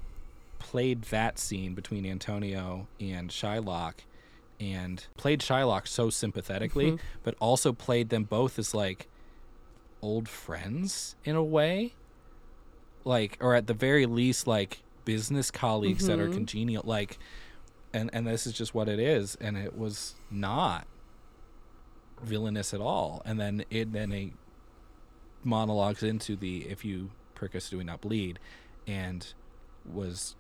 played that scene between Antonio and Shylock, and played Shylock so sympathetically, but also played them both as like old friends in a way, like, or at the very least, like business colleagues that are congenial like and and this is just what it is. And it was not villainous at all. And then it then it monologues into the if you prick us do we not bleed and was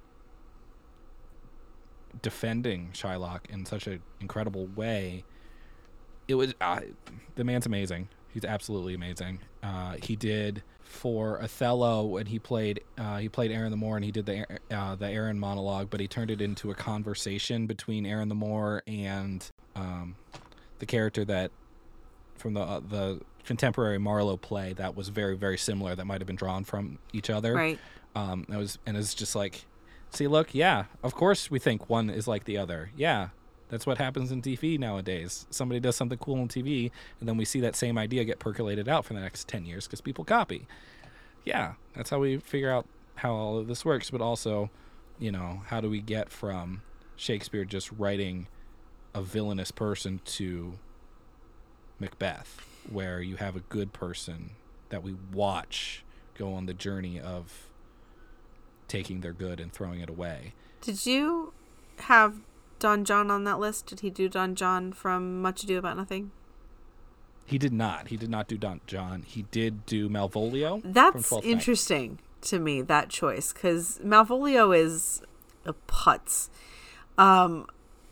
defending Shylock in such an incredible way. It was uh, the man's amazing. He's absolutely amazing uh, he did for Othello when he played uh, he played Aaron the Moor and he did the uh, the Aaron monologue, but he turned it into a conversation between Aaron the Moor and um, the character that from the uh, the contemporary Marlowe play that was very very similar that might have been drawn from each other. Right. Um, it was and it's just like, see, look, yeah, of course we think one is like the other. Yeah, that's what happens in TV nowadays. Somebody does something cool on TV, and then we see that same idea get percolated out for the next ten years because people copy. Yeah, that's how we figure out how all of this works. But also, you know, how do we get from Shakespeare just writing a villainous person to Macbeth, where you have a good person that we watch go on the journey of taking their good and throwing it away. Did you have Don John on that list? Did he do Don John from Much Ado About Nothing? He did not. He did not do Don John. He did do Malvolio. from That's Twelfth Night. interesting to me that choice because Malvolio is a putz. Um,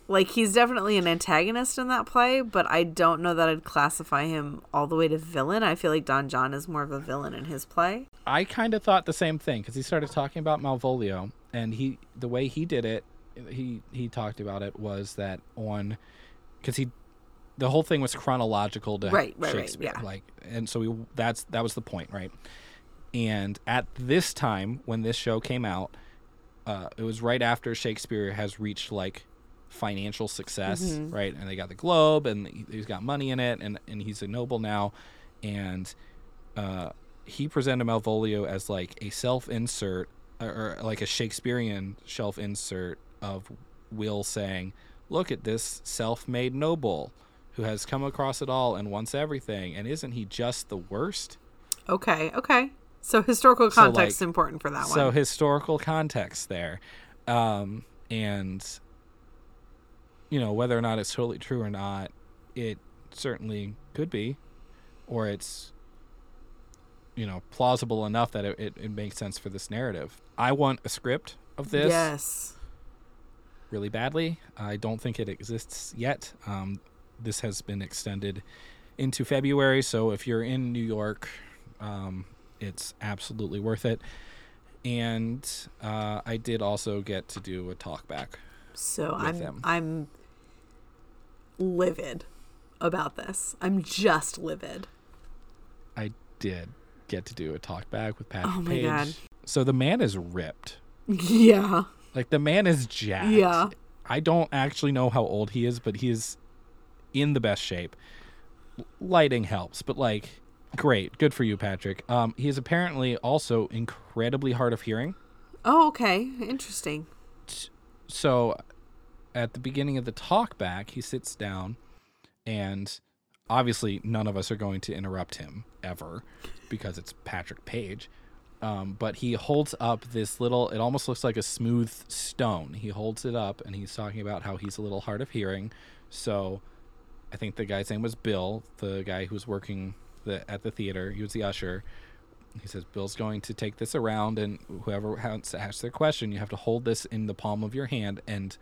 like he's definitely an antagonist in that play, but I don't know that I'd classify him all the way to villain. I feel like Don John is more of a villain in his play. I kind of thought the same thing because he started talking about Malvolio, and he the way he did it, he he talked about it was that on because he the whole thing was chronological to Right, right, right, Shakespeare, yeah. like, and so we, that's that was the point, right? And at this time when this show came out, uh, it was right after Shakespeare has reached like financial success, Mm-hmm. right? And they got the Globe, and he- he's got money in it, and and he's a noble now, and uh, he presented Malvolio as like a self insert or, or like a Shakespearean shelf insert of Will saying, "Look at this self-made noble who has come across it all and wants everything, and isn't he just the worst?" Okay, okay. So historical So, context like- is important for that one. So historical context there, um, and you know whether or not it's totally true or not, it certainly could be, or it's you know plausible enough that it, it, it makes sense for this narrative. I want a script of this Yes. Really badly. I don't think it exists yet. Um, this has been extended into February, so if you're in New York, um, it's absolutely worth it. And uh, I did also get to do a talk back. So with I'm them. I'm livid about this. I'm just livid. I did get to do a talk back with Patrick Oh my Page. God. So the man is ripped. yeah. Like the man is jacked. Yeah. I don't actually know how old he is, but he is in the best shape. Lighting helps, but like great. Good for you, Patrick. Um he is apparently also incredibly hard of hearing. Oh, okay. Interesting. So at the beginning of the talk back, he sits down and obviously none of us are going to interrupt him ever because it's Patrick Page. Um, but he holds up this little it almost looks like a smooth stone. He holds it up and he's talking about how he's a little hard of hearing. So i think the guy's name was bill the guy who's working the, at the theater. He was the usher. He says bill's going to take this around and whoever has to ask their question you have to hold this in the palm of your hand and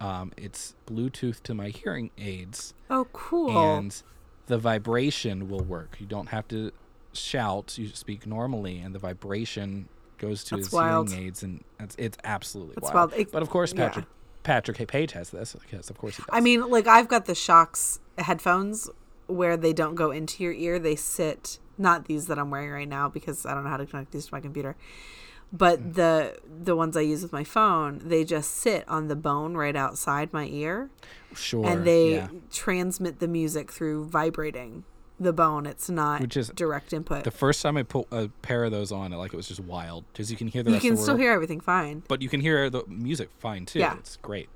um, it's bluetooth to my hearing aids. Oh, cool. and the vibration will work. You don't have to shout. You speak normally, and the vibration goes to That's his wild. hearing aids, and it's, it's absolutely That's wild. wild. It- but of course, yeah. Patrick Patrick Page has this. Yes, of course he does. I mean, like I've got the Shokz headphones where they don't go into your ear; they sit. Not these that I'm wearing right now because I don't know how to connect these to my computer. But Mm. the the ones I use with my phone, they just sit on the bone right outside my ear, sure, and they yeah. transmit the music through vibrating the bone. It's not Which is direct input. the first time I put a pair of those on, like it was just wild because you can hear the you rest can of the still world, hear everything fine. but you can hear the music fine too. Yeah. It's great.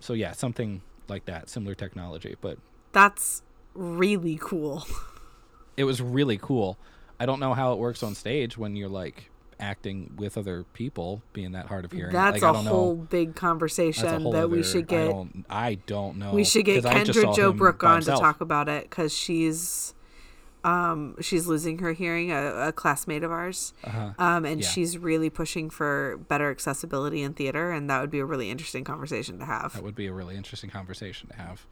So yeah, something like that, similar technology, but That's really cool. it was really cool. I don't know how it works on stage when you're like acting with other people, being that hard of hearing. That's like, I a whole know. big conversation whole that we other- should I get. don't, I don't know. We should get Kendra Joe Brook on to talk about it because she's um she's losing her hearing a, a classmate of ours Uh-huh. um and Yeah. she's really pushing for better accessibility in theater and that would be a really interesting conversation to have That would be a really interesting conversation to have.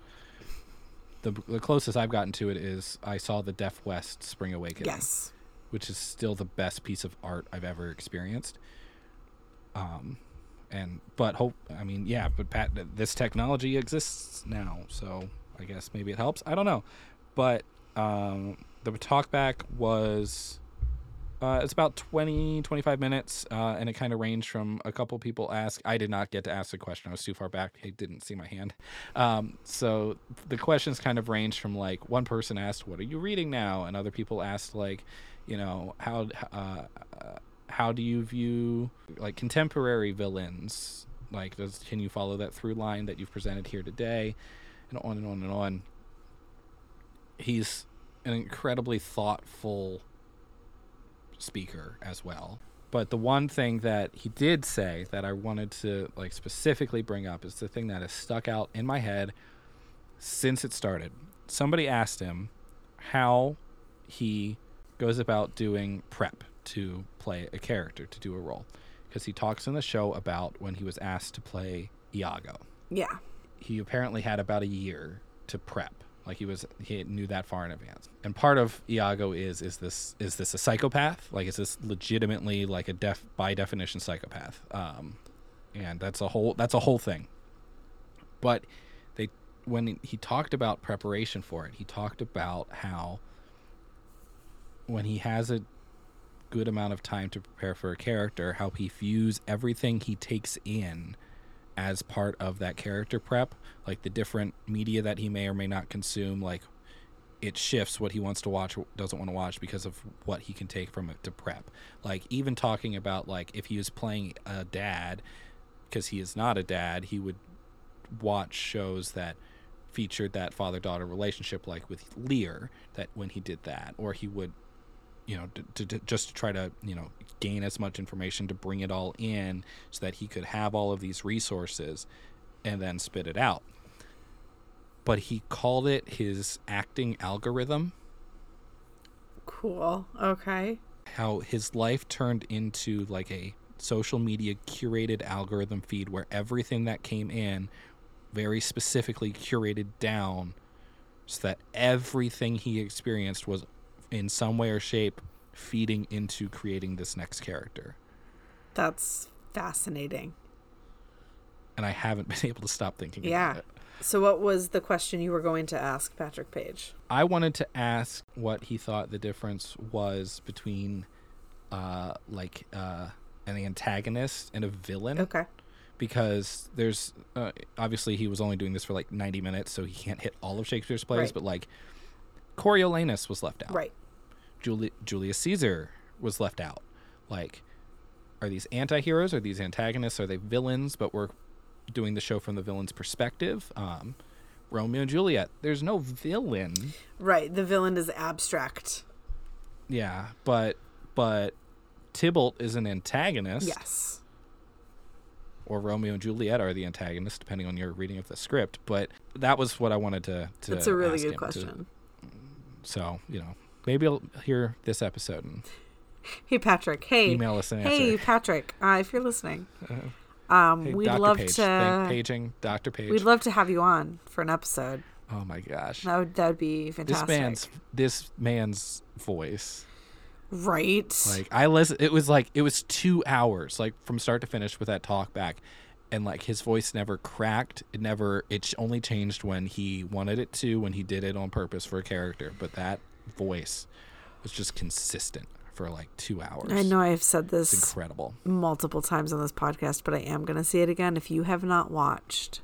The, the closest I've gotten to it is I saw the Deaf West Spring Awakening. yes which is still the best piece of art I've ever experienced. Um, and but hope I mean yeah, but Pat, this technology exists now, so I guess maybe it helps. I don't know, but um, the talkback was uh, it's about 20 25 minutes uh, and it kind of ranged from a couple people ask i did not get to ask the question. I was too far back. I didn't see my hand. Um, so the questions kind of ranged from like one person asked what are you reading now? And other people asked like you know how uh, how do you view like contemporary villains? Like does can you follow that through line that you've presented here today? And on and on and on. He's an incredibly thoughtful speaker as well. But the one thing that he did say that I wanted to like specifically bring up is the thing that has stuck out in my head since it started. Somebody asked him how he goes about doing prep to play a character, to do a role. Because he talks in the show about when he was asked to play Iago. Yeah. He apparently had about a year to prep. Like he was he knew that far in advance. And part of Iago is is this is this a psychopath? Like is this legitimately like a def by definition psychopath? Um and that's a whole that's a whole thing. But they when he talked about preparation for it, he talked about how when he has a good amount of time to prepare for a character, how he views everything he takes in as part of that character prep, like the different media that he may or may not consume, like it shifts what he wants to watch doesn't want to watch because of what he can take from it to prep. Like even talking about like if he was playing a dad because he is not a dad, he would watch shows that featured that father-daughter relationship like with Lear that when he did that or he would you know to, to, just to try to you know gain as much information to bring it all in so that he could have all of these resources and then spit it out but he called it his acting algorithm Cool. Okay. how his life turned into like a social media curated algorithm feed where everything that came in very specifically curated down so that everything he experienced was in some way or shape feeding into creating this next character That's fascinating. and i haven't been able to stop thinking Yeah. about it So, what was the question you were going to ask Patrick Page? I wanted to ask what he thought the difference was between, uh, like, uh, an antagonist and a villain. Okay. Because there's uh, obviously he was only doing this for like 90 minutes, so he can't hit all of Shakespeare's plays. Right. But like, Coriolanus was left out. Right. Juli- Julius Caesar was left out. Like, are these anti-heroes? Are these antagonists? Are they villains? But we're doing the show from the villain's perspective. Um, Romeo and Juliet. There's no villain. Right. The villain is abstract. Yeah, but but Tybalt is an antagonist. Yes. Or Romeo and Juliet are the antagonists, depending on your reading of the script. But that was what I wanted to. to That's a really good him to- question. so you know, maybe I'll hear this episode and Hey, Patrick. Hey. email us an Hey, answer. Patrick. Uh, if you're listening, um, Hey, we'd Dr. love Page. to. Thank paging Dr. Page. We'd love to have you on for an episode. oh my gosh, That would that would be fantastic. this man's this man's voice. right. Like I listen, it was like it was two hours, like from start to finish with that talk back, and like his voice never cracked. It never. It only changed when he wanted it to, when he did it on purpose for a character. But that voice was just consistent for like two hours. I know I've said It's this incredible. multiple times on this podcast, but I am going to say it again. If you have not watched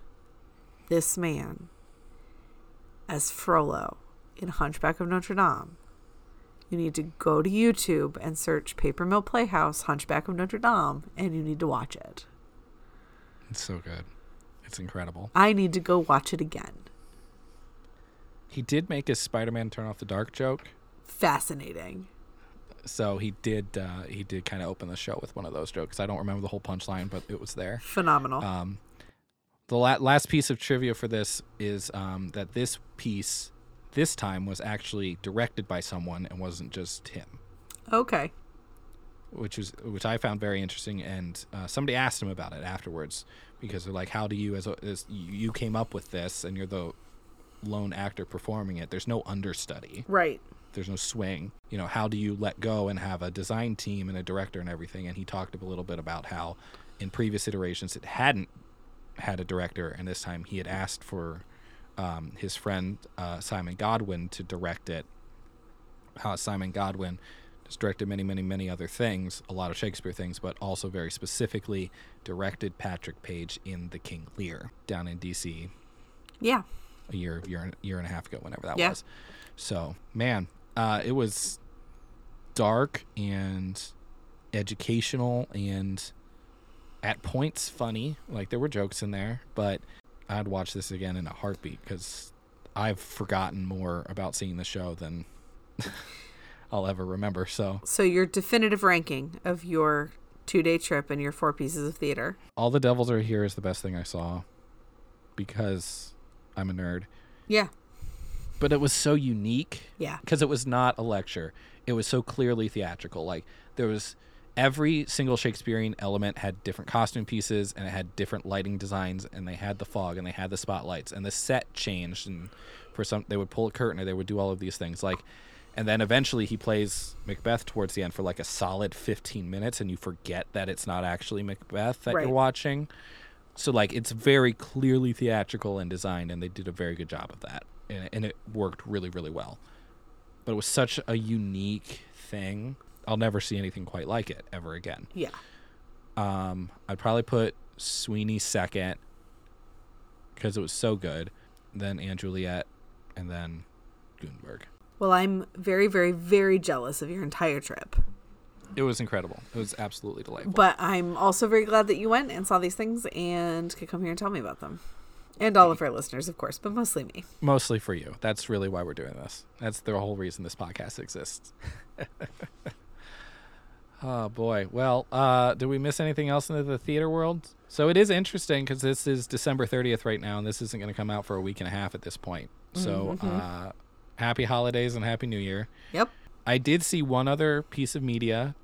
this man as Frollo in Hunchback of Notre Dame, you need to go to YouTube and search Paper Mill Playhouse Hunchback of Notre Dame, and you need to watch it. It's so good. It's incredible. I need to go watch it again. He did make his Spider-Man turn off the dark joke. Fascinating. So he did. Uh, he did kind of open the show with one of those jokes. I don't remember the whole punchline, but it was there. Phenomenal. Um, the la- last piece of trivia for this is um, that this piece, this time, was actually directed by someone and wasn't just him, okay. which was which I found very interesting. And uh, somebody asked him about it afterwards because they're like, "How do you, as, a, as you you came up with this, and you're the lone actor performing it? There's no understudy." Right. there's no swing. You know, how do you let go and have a design team and a director and everything? And he talked a little bit about how in previous iterations it hadn't had a director, and this time he had asked for um, his friend uh, Simon Godwin to direct it. How Simon Godwin has directed many, many, many other things, a lot of Shakespeare things, but also very specifically directed Patrick Page in The King Lear down in D.C Yeah. A year, year, year and a half ago, whenever that Yeah. was. So, man, uh, it was dark and educational and at points funny. Like there were jokes in there, but I'd watch this again in a heartbeat because I've forgotten more about seeing the show than I'll ever remember. So So your definitive ranking of your two day trip and your four pieces of theater. All the Devils Are Here is the best thing I saw because I'm a nerd. Yeah. But it was so unique Yeah. because it was not a lecture. It was so clearly theatrical. Like there was every single Shakespearean element had different costume pieces and it had different lighting designs and they had the fog and they had the spotlights and the set changed and for some they would pull a curtain or they would do all of these things like and then eventually he plays Macbeth towards the end for like a solid 15 minutes and you forget that it's not actually Macbeth that Right. you're watching. So like it's very clearly theatrical and designed and they did a very good job of that. And, and it worked really really well but it was such a unique thing. I'll never see anything quite like it ever again. Yeah. Um, I'd probably put Sweeney second because it was so good, then & Juliet, and then Gutenberg. Well, I'm very, very, very jealous of your entire trip. It was incredible. It was absolutely delightful. But I'm also very glad that you went and saw these things and could come here and tell me about them. And all of our listeners, of course, but mostly me. Mostly for you. That's really why we're doing this. That's the whole reason this podcast exists. oh boy. Well, uh, did we miss anything else in the theater world? So it is interesting because this is December 30th right now, and this isn't going to come out for a week and a half at this point. So, uh, happy holidays and happy New Year. Yep. I did see one other piece of media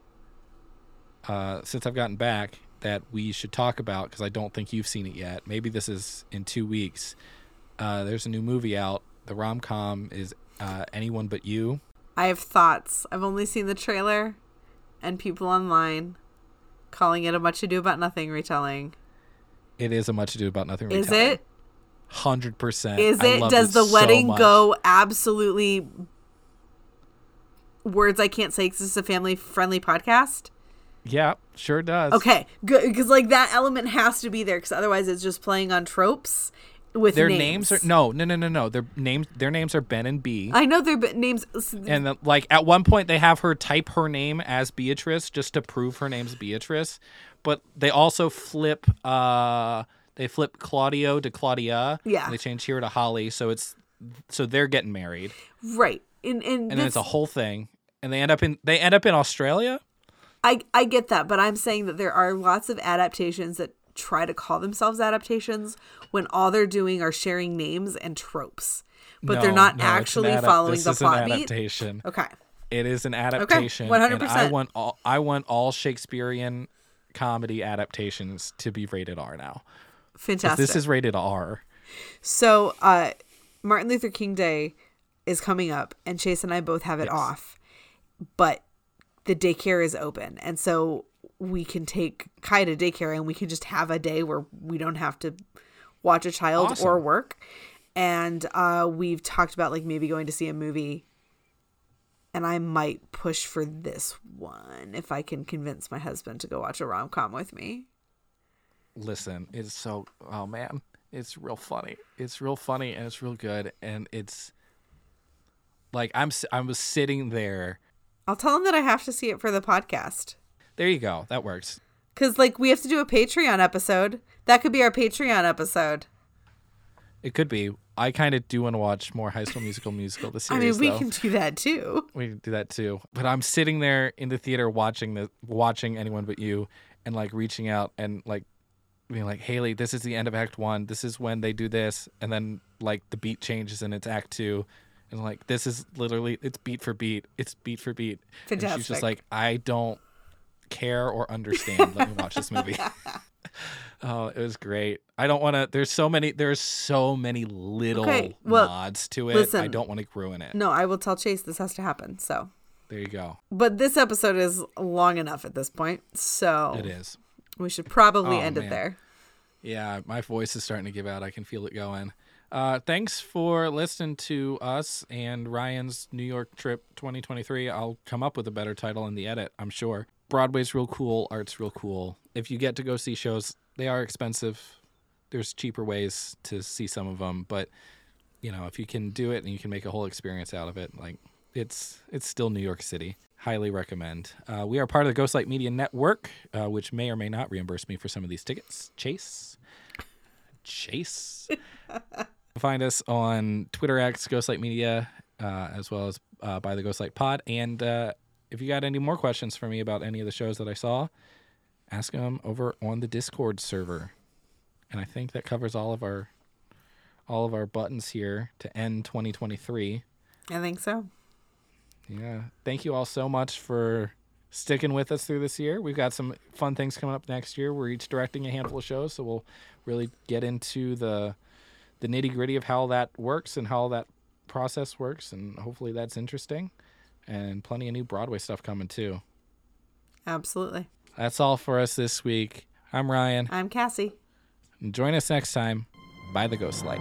uh, since I've gotten back that we should talk about because I don't think you've seen it yet. Maybe this is in two weeks. Uh, there's a new movie out. The rom com is uh, Anyone But You. I have thoughts. I've only seen the trailer and people online calling it a much ado about nothing retelling. It is a much ado about nothing. Retelling. Is it? Hundred percent. Is it? Does the so wedding go absolutely words I can't say because this is a family friendly podcast? Yeah, sure does. Okay, good because like that element has to be there because otherwise it's just playing on tropes with Their names. names. are no, no, no, no, no. Their names. Their names are Ben and Bea. I know their b- names. and uh, like at one point they have her type her name as Beatrice just to prove her name's Beatrice, but they also flip uh they flip Claudio to Claudia. Yeah. They change Hero to Holly, so it's so they're getting married, right, and and, and then it's a whole thing, and they end up in they end up in Australia. I I get that, but I'm saying that there are lots of adaptations that try to call themselves adaptations when all they're doing are sharing names and tropes, but they're not no, an actually adap- following this the is an plot beat. adaptation. Okay, It is an adaptation. 100%. And I want all I want all Shakespearean comedy adaptations to be rated R now. fantastic. This is rated R. So, uh, Martin Luther King Day is coming up, and Chase and I both have it off, but the daycare is open, and so we can take Kai to daycare, and we can just have a day where we don't have to watch a child or work. And uh, we've talked about like maybe going to see a movie, and I might push for this one if I can convince my husband to go watch a rom com with me. listen it's so oh man it's real funny. It's real funny and it's real good. And it's like i'm I was sitting there I'll tell him that I have to see it for the podcast. there you go that works Cause like we have to do a Patreon episode. That could be our Patreon episode. it could be i kind of do want to watch more high school musical musical the I mean, we though. can do that too. we can do that too but i'm sitting there in the theater watching the watching anyone but you and like reaching out and like being like haley this is the end of act one this is when they do this and then like the beat changes and it's act two and like this is literally it's beat for beat. It's beat for beat. And she's just like i don't care or understand. Let me watch this movie. Oh it was great. I don't want to there's so many there's so many little Okay, well, nods to it. Listen, i don't want to ruin it. No, I will tell Chase this has to happen. So, there you go. But this episode is long enough at this point, so it is. we should probably Oh, end it there. Yeah, my voice is starting to give out. I can feel it going. Uh, thanks for listening to us and Ryan's New York trip 2023. I'll come up with a better title in the edit, I'm sure. Broadway's real cool, art's real cool. If you get to go see shows, they are expensive. There's cheaper ways to see some of them, but you know, if you can do it and you can make a whole experience out of it, like it's it's still New York City. Highly recommend. Uh, we are part of the Ghostlight Media Network, uh, which may or may not reimburse me for some of these tickets. Chase, Chase. Find us on Twitter X Ghostlight Media, uh, as well as uh, by the Ghostlight Pod. And uh, if you got any more questions for me about any of the shows that I saw, ask them over on the Discord server. And I think that covers all of our all of our buttons here to end 2023. I think so. Yeah. Thank you all so much for sticking with us through this year. We've got some fun things coming up next year. We're each directing a handful of shows, so we'll really get into the the nitty gritty of how that works and how that process works, and hopefully that's interesting. And plenty of new Broadway stuff coming too. Absolutely. That's all for us this week. I'm Ryan. I'm Cassie. Join us next time by the Ghost Light.